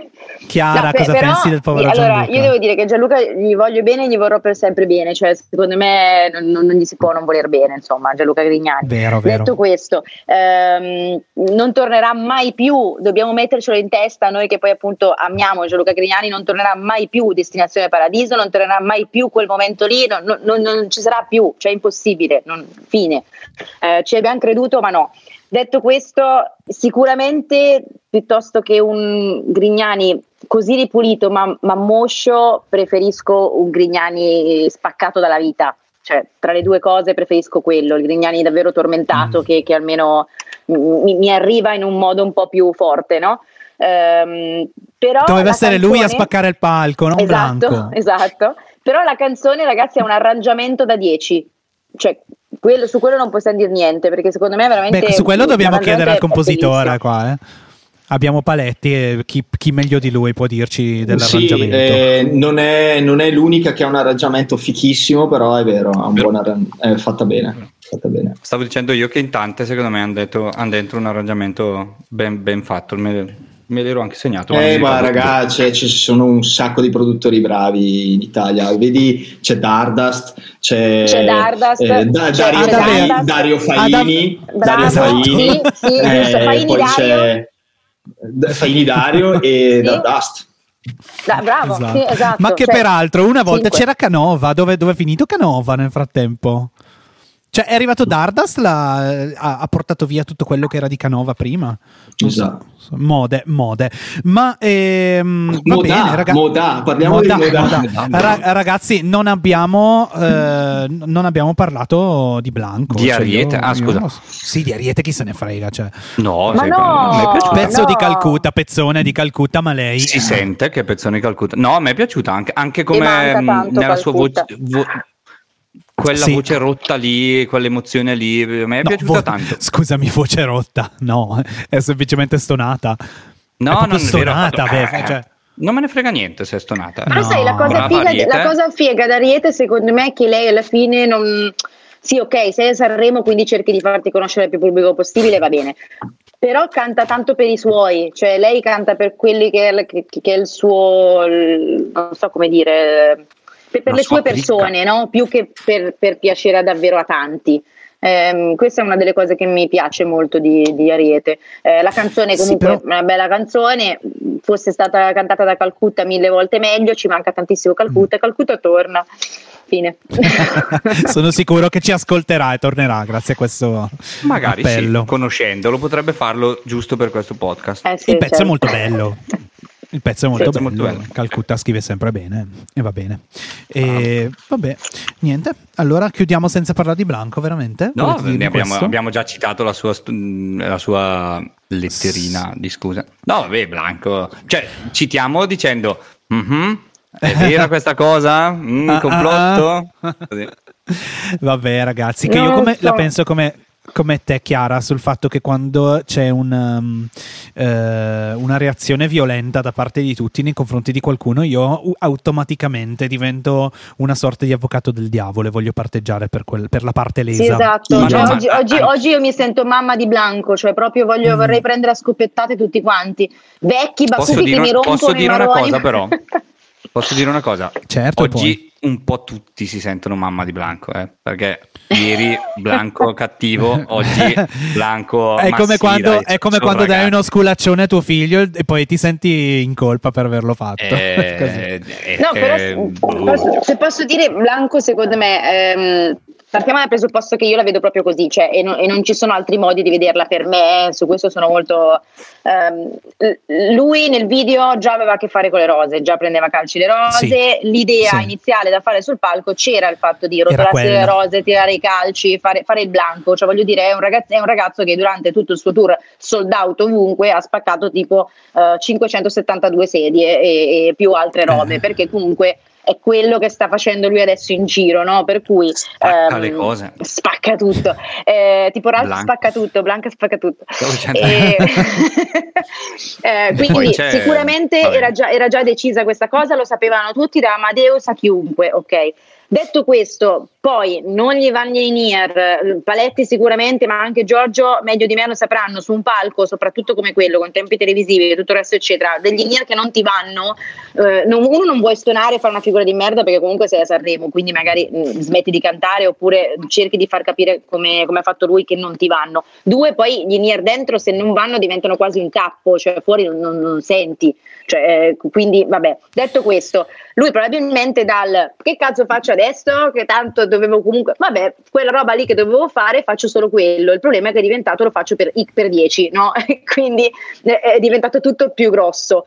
Chiara, No, cosa però, pensi del povero allora, Gianluca? io devo dire che Gianluca gli voglio bene e gli vorrò per sempre bene, cioè secondo me non, non- gli si può non voler bene, insomma, Gianluca Grignani. Vero, vero. Detto questo, ehm, non tornerà mai più, dobbiamo mettercelo in testa noi che poi appunto amiamo Gianluca Grignani, non tornerà mai più Destinazione Paradiso, non tornerà mai più quel momento lì, non, non- non- ci sarà più, cioè è impossibile, non- fine. Eh, ci abbiamo creduto, ma no. Detto questo, sicuramente piuttosto che un Grignani così ripulito ma, ma moscio, preferisco un Grignani spaccato dalla vita. Cioè, tra le due cose preferisco quello, il Grignani davvero tormentato Mm. che, che almeno mi, mi arriva in un modo un po' più forte, no? Ehm, però Doveva essere lui a canzone- spaccare il palco, non esatto, Blanco. esatto. Però la canzone, ragazzi, è un arrangiamento da 10. Cioè, quello- su quello non possiamo dire niente, perché secondo me è veramente. Beh, su quello dobbiamo chiedere al è compositore qua, eh. Abbiamo Paletti e chi, chi meglio di lui può dirci Sì, dell'arrangiamento. eh, non, è, non è l'unica che ha un arrangiamento fichissimo, però è vero, ha un Vero. buon arran- è fatta bene. Fatta bene. Stavo dicendo io che in tante secondo me hanno, detto, hanno dentro un arrangiamento ben, ben fatto, me, l'ero anche segnato. Eh, ma ragazzi, cioè, ci sono un sacco di produttori bravi in Italia. Vedi, c'è Dardust, c'è, C'è Dardust, eh, Da- c'è Dario, Fai- Dario Faini, Adam- Dario Bravo, Faini, sì, sì, giusto, Faini poi Dario. c'è Faini Dario e Sì. Dardust. Da- bravo, Esatto. sì, esatto. Ma che Cioè, peraltro una volta cinque. c'era Canova, dove, dove è finito Canova nel frattempo? Cioè, è arrivato Dardas, la- ha, ha portato via tutto quello che era di Canova prima. Esatto. Mode, mode. Ma ehm, va Moda, bene, raga- moda, parliamo di moda. Ra- ragazzi, non abbiamo, eh, non abbiamo parlato di Blanco. Di Cioè, Ariete? io- Ah, scusa. io- sì, di Ariete chi se ne frega. Cioè. No, Ma no, piaciuta. Pezzo no. di Calcutta, pezzone di Calcutta, ma lei... Si sente che Pezzone di Calcutta. No, a me è piaciuta anche, anche come mh, tanto nella sua voce, Calcutta. vo- quella Sì. voce rotta lì, quell'emozione lì. A me è No, piaciuta vo- tanto. Scusami, voce rotta. No, è semplicemente stonata. No, non è vero. stonata, Eh, beh, cioè- Non me ne frega niente se è stonata. Però No. sai, la cosa, Brava figa, la cosa figa da Ariete secondo me è che lei alla fine non... Sì, ok, sei a Sanremo, quindi cerchi di farti conoscere il più pubblico possibile, va bene. Però canta tanto per i suoi, cioè lei canta per quelli che è, il- che- che è il suo, non so come dire, per, per le sue persone, no? più che per, per piacere davvero a tanti. Ehm, questa è una delle cose che mi piace molto di, di Ariete. Eh, la canzone Sì, comunque però- è una bella canzone, fosse stata cantata da Calcutta mille volte meglio, ci manca tantissimo Calcutta, Calcutta torna. Fine. Sono sicuro che ci ascolterà e tornerà grazie a questo Magari appello. sì, conoscendolo potrebbe farlo giusto per questo podcast. Eh sì, Il pezzo certo. è molto bello. Il pezzo è molto, pezzo bello. molto bello. Calcutta scrive sempre bene e va bene. E vabbè, niente. Allora chiudiamo senza parlare di Blanco, veramente? No, abbiamo, abbiamo già citato la sua, la sua letterina di scusa. No, vabbè, Blanco. Cioè, citiamo dicendo, "Mhm, è vera questa cosa? Mm, Ah, complotto? ah, ah. Così. Vabbè, ragazzi, che io come, so. la penso come, come te, Chiara, sul fatto che quando c'è un, um, eh, una reazione violenta da parte di tutti nei confronti di qualcuno, io automaticamente divento una sorta di avvocato del diavolo e voglio parteggiare per, quel- per la parte lesa. Sì, esatto. Cioè, no, ma- oggi, oggi- oggi io mi sento mamma di Blanco, cioè proprio voglio, Mm. vorrei prendere a scoppettate tutti quanti. Vecchi baffuti che mi rompono posso dire una cosa però? Posso dire una cosa? Certo, Oggi un po' tutti si sentono mamma di Blanco, eh? perché ieri Blanco cattivo, oggi Blanco È come quando, dai, è come quando dai uno sculaccione a tuo figlio e poi ti senti in colpa per averlo fatto. Così. Eh, eh, No, però eh, posso- se posso dire, Blanco secondo me, ehm, partiamo dal presupposto che io la vedo proprio così, cioè, e, non, e non ci sono altri modi di vederla per me, eh, su questo sono molto... l- lui nel video già aveva a che fare con le rose, già prendeva calci le rose, Sì, l'idea sì. iniziale da fare sul palco c'era il fatto di rotolarsi le rose, tirare i calci, fare, fare il blanco, cioè voglio dire è un, ragazzo, è un ragazzo che durante tutto il suo tour sold out ovunque ha spaccato tipo eh, 572 sedie e, e più altre robe, Eh. perché comunque è quello che sta facendo lui adesso in giro, no? Per cui Spacca ehm, le cose. spacca tutto, Eh, tipo Ralph Blanca. spacca tutto, Blanca spacca tutto. E- Eh, quindi sicuramente era già, era già decisa questa cosa, lo sapevano tutti da Amadeus a chiunque, ok? Detto questo, poi non gli vanno in ear, Paletti sicuramente, ma anche Giorgio meglio di me lo sapranno su un palco, soprattutto come quello, con tempi televisivi e tutto il resto, eccetera. Degli in che non ti vanno, eh, non- uno non vuoi stonare e fare una figura di merda perché comunque sei a Sanremo, quindi magari mh, smetti di cantare oppure cerchi di far capire come, come ha fatto lui che non ti vanno. Due, poi gli in dentro se non vanno diventano quasi un tappo, cioè fuori non, non- non senti. Cioè, eh, quindi, vabbè, detto questo, lui probabilmente dal che cazzo faccio adesso? Che tanto dovevo comunque, vabbè, quella roba lì che dovevo fare, faccio solo quello. Il problema è che è diventato lo faccio per, per 10, no? quindi eh, è diventato tutto più grosso.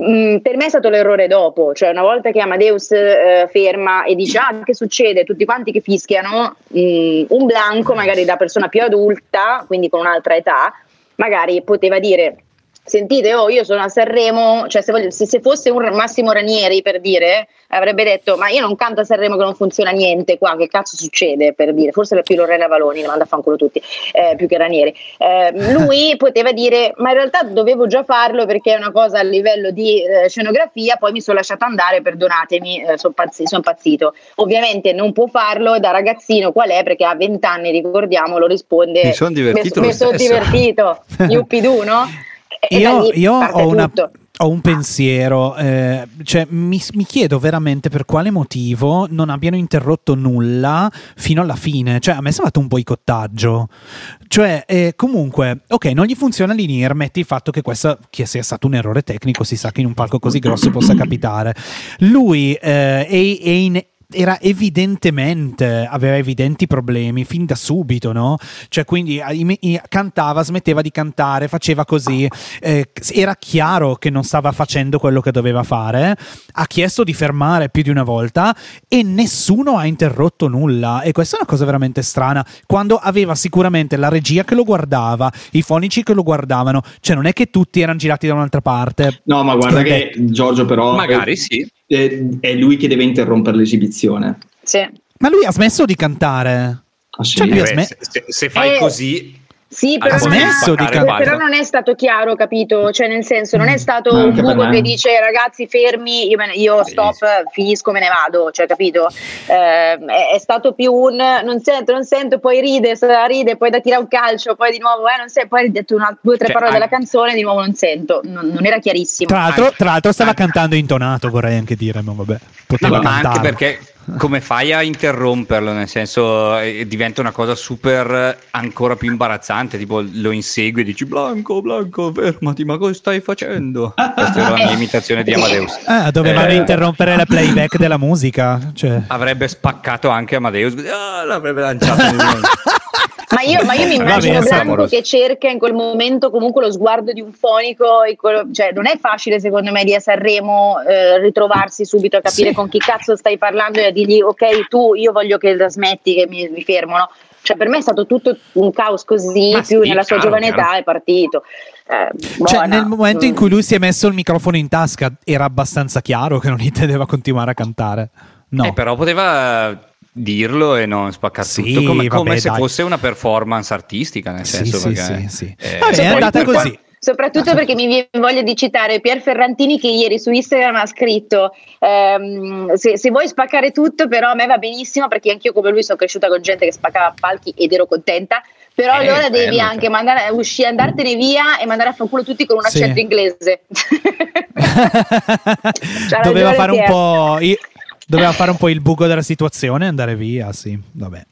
Mm, per me è stato l'errore dopo, cioè una volta che Amadeus eh, ferma e dice ah che succede, tutti quanti che fischiano, mm, un blanco magari da persona più adulta, quindi con un'altra età, magari poteva dire sentite oh io sono a Sanremo, cioè se, voglio- se- se fosse un Massimo Ranieri per dire, avrebbe detto ma io non canto a Sanremo che non funziona niente qua, che cazzo succede per dire, forse era più Lorena Valoni, le manda a fanculo tutti, eh, più che Ranieri. Eh, lui poteva dire ma in realtà dovevo già farlo perché è una cosa a livello di eh, scenografia, poi mi sono lasciato andare, perdonatemi, eh, sono son pazzito. Ovviamente non può farlo da ragazzino qual è perché a 20 anni, ricordiamolo, risponde Mi son divertito mi sono stesso." divertito, Yuppidù, no? Io, io ho, una- ho un pensiero, eh, cioè mi, mi chiedo veramente per quale motivo non abbiano interrotto nulla fino alla fine. Cioè, a me è sembrato un boicottaggio. Cioè, eh, comunque, ok, non gli funziona l'INIR, metti il fatto che questo che sia stato un errore tecnico, si sa che in un palco così grosso possa capitare. Lui eh, è, è in era evidentemente, aveva evidenti problemi fin da subito, no? Cioè, quindi eh, i- cantava, smetteva di cantare, faceva così. eh, era chiaro che non stava facendo quello che doveva fare. Ha chiesto di fermare più di una volta e nessuno ha interrotto nulla. E questa è una cosa veramente strana. Quando aveva sicuramente la regia che lo guardava, i fonici che lo guardavano, cioè non è che tutti erano girati da un'altra parte. No, ma guarda che Giorgio però Magari è, sì. È- è lui che deve interrompere l'esibizione. Sì. Ma lui ha smesso di cantare. Ah, sì? Cioè, Eh, sme- se, se- se fai Eh, così, Sì, Ha però, non è, però non è stato chiaro, capito? Cioè, nel senso, non è stato Ma un buco che dice ragazzi fermi, io, me ne- io Sì, stop, finisco, me ne vado, cioè, capito? Eh, è, è stato più un non sento, non sento, poi ride, ride, poi da tira un calcio, poi di nuovo, eh, non sento, poi hai detto una, due o tre Cioè, parole anche- della canzone, di nuovo non sento, non, non era chiarissimo. Tra l'altro, tra l'altro stava anche- cantando intonato, vorrei anche dire, ma vabbè, No, poteva ma cantare. anche perché come fai a interromperlo? Nel senso, eh, diventa una cosa super eh, ancora più imbarazzante. Tipo, lo insegui e dici: Blanco, Blanco, fermati, ma cosa stai facendo? Questa era la mia imitazione di Amadeus. Ah, dovevano Eh, interrompere la playback della musica. Cioè. Avrebbe spaccato anche Amadeus, ah, l'avrebbe lanciato. Ma io, ma io mi immagino bene, Blanco amoroso. che cerca in quel momento comunque lo sguardo di un fonico, e quello- cioè non è facile secondo me di a Sanremo eh, ritrovarsi subito a capire Sì. con chi cazzo stai parlando e a dirgli ok tu io voglio che la smetti che mi, mi fermo, no? Cioè per me è stato tutto un caos così, Ma più sì, nella sua giovane età è partito. Eh, Cioè, buona. nel momento in cui lui si è messo il microfono in tasca, era abbastanza chiaro che non intendeva continuare a cantare. No. Eh, però poteva dirlo e non spaccare Sì, tutto come, come vabbè, se dai. fosse una performance artistica nel Sì, senso sì, perché, sì, sì. eh, Vabbè, è andata così. Soprattutto perché mi viene voglia di citare Pier Ferrantini che ieri su Instagram ha scritto ehm, se, se vuoi spaccare tutto però a me va benissimo perché anch'io come lui sono cresciuta con gente che spaccava palchi ed ero contenta però Eh, allora devi bello, anche cioè. mandare, uscire, andartene via e mandare a fanculo tutti con un Sì. accento inglese C'ha doveva, fare un po', i- doveva fare un po' il buco della situazione e andare via, sì, vabbè.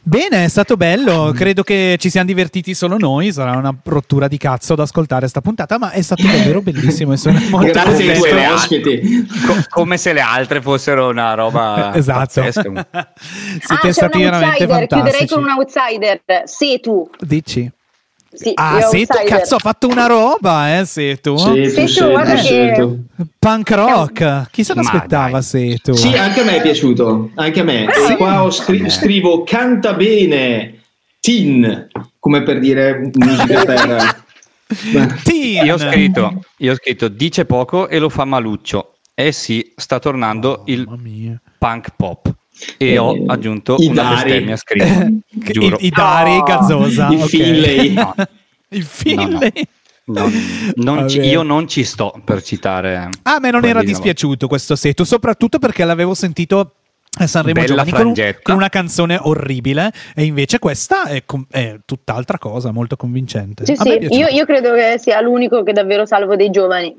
Bene, è stato bello, credo che ci siamo divertiti solo noi, sarà una rottura di cazzo ad ascoltare sta puntata, ma è stato davvero bellissimo e sono molto Grazie ai tuoi ospiti. co- come se le altre fossero una roba Esatto. ah, Siete c'è stati un veramente outsider, chiuderei fantastici. con un outsider se tu Dici? Sì, Ah, io sì, tu, outsider. cazzo, ha fatto una roba, eh, Sì, tu, tu, guarda sì, che-. Punk rock. Chi se l'aspettava. Setu? Sì, anche a me è piaciuto, anche a me. Sì. E qua ho scri- scrivo canta bene, Tin, come per dire musica per... Teen. Io ho scritto, io ho scritto dice poco e lo fa maluccio. Eh sì, sta tornando il Mamma mia. punk pop. E Eh, ho aggiunto i una Dari. bestemmia scritta. Giuro. I, i Dari, Oh, Gazzosa. il ok. Finlay. No, Il Finlay. non- non ci- io non ci sto per citare. Ah, A me non era dispiaciuto questo Setu, soprattutto perché l'avevo sentito a Sanremo Giovani con, con una canzone orribile e invece questa è, è tutt'altra cosa, molto convincente. Sì, sì, io, io credo che sia l'unico che davvero salvo dei giovani.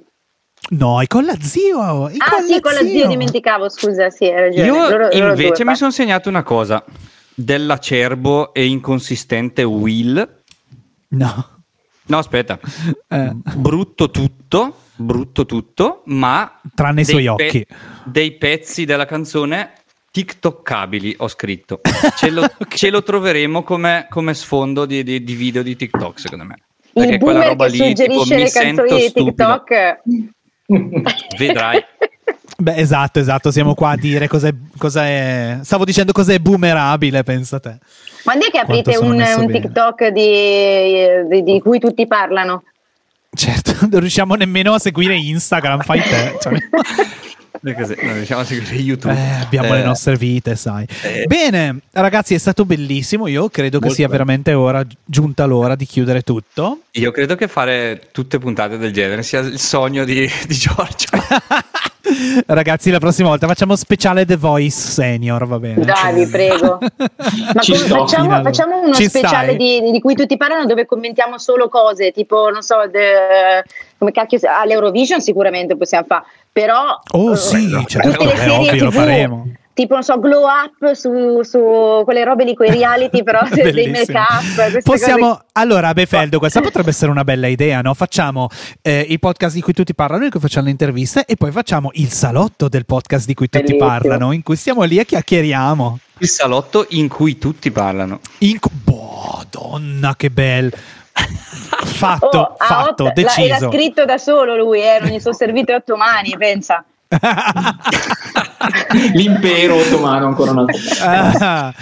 No, è con la zio. è Ah, sì, con la zia dimenticavo, scusa, sì, hai ragione. Io Loro- loro invece due, mi sono segnato una cosa dell'acerbo e inconsistente Will. No. No, aspetta, Eh, brutto tutto, brutto tutto, ma Tranne i suoi occhi. dei pezzi della canzone TikTokabili ho scritto. Ce lo, Ok. ce lo troveremo come, come sfondo di, di- di video di TikTok, secondo me. Il Perché quella boomer roba che lì, tipo, suggerisce mi le sento canzoni di stupido. TikTok. Vedrai. Beh, esatto, esatto. Siamo qua a dire cos'è, cosa è. Stavo dicendo cos'è boomerabile, pensa te. Quando è che aprite un, un. TikTok di, di- di cui tutti parlano? Certo, non riusciamo nemmeno a seguire Instagram, fai te. Cioè, Riusciamo a seguire YouTube. eh, abbiamo le Eh, nostre vite, sai. eh. Bene, ragazzi, è stato bellissimo. Io credo che Molto sia bello. veramente ora, giunta l'ora di chiudere tutto. Io credo che fare tutte puntate del genere sia il sogno di, di Giorgio. Ragazzi, la prossima volta facciamo speciale The Voice Senior, va bene? Dai, vi prego. Ma Ci sto. facciamo, facciamo uno Ci speciale di, di cui tutti parlano dove commentiamo solo cose, tipo, non so, de- come cacchio, si- all'Eurovision sicuramente possiamo fare, però... Oh eh, sì, certo, tutte le serie ovvio, lo TV, faremo. Tipo non so glow up su, su quelle robe lì quei reality però dei Bellissimo. make up Possiamo, allora, Befeldo, questa potrebbe essere una bella idea, no? Facciamo eh, il podcast di cui tutti parlano, in cui facciamo le interviste, e poi facciamo il salotto del podcast di cui tutti Bellissimo. parlano, in cui stiamo lì e chiacchieriamo. Il salotto in cui tutti parlano. In co- boh, donna, che bel. Fatto, Oh, a fatto, otto- l'ha- deciso. L'ha scritto da solo lui, eh, non gli sono servite otto mani, pensa. L'impero ottomano ancora una volta. Ah,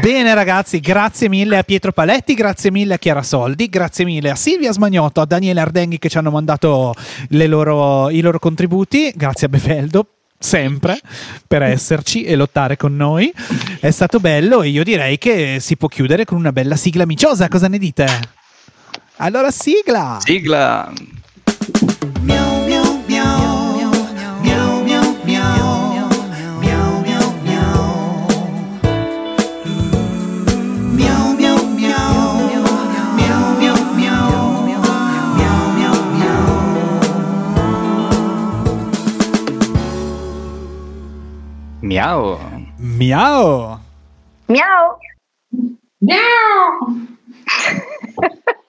bene ragazzi, grazie mille a Pietro Paletti, grazie mille a Chiara Soldi, grazie mille a Silvia Smagnotto, a Daniele Ardenghi che ci hanno mandato le loro- i loro contributi, grazie a Befeldo sempre per esserci e lottare con noi. È stato bello e io direi che si può chiudere con una bella sigla miciosa, cosa ne dite? Allora sigla! Sigla. Miau. Miau! Miau! Miau!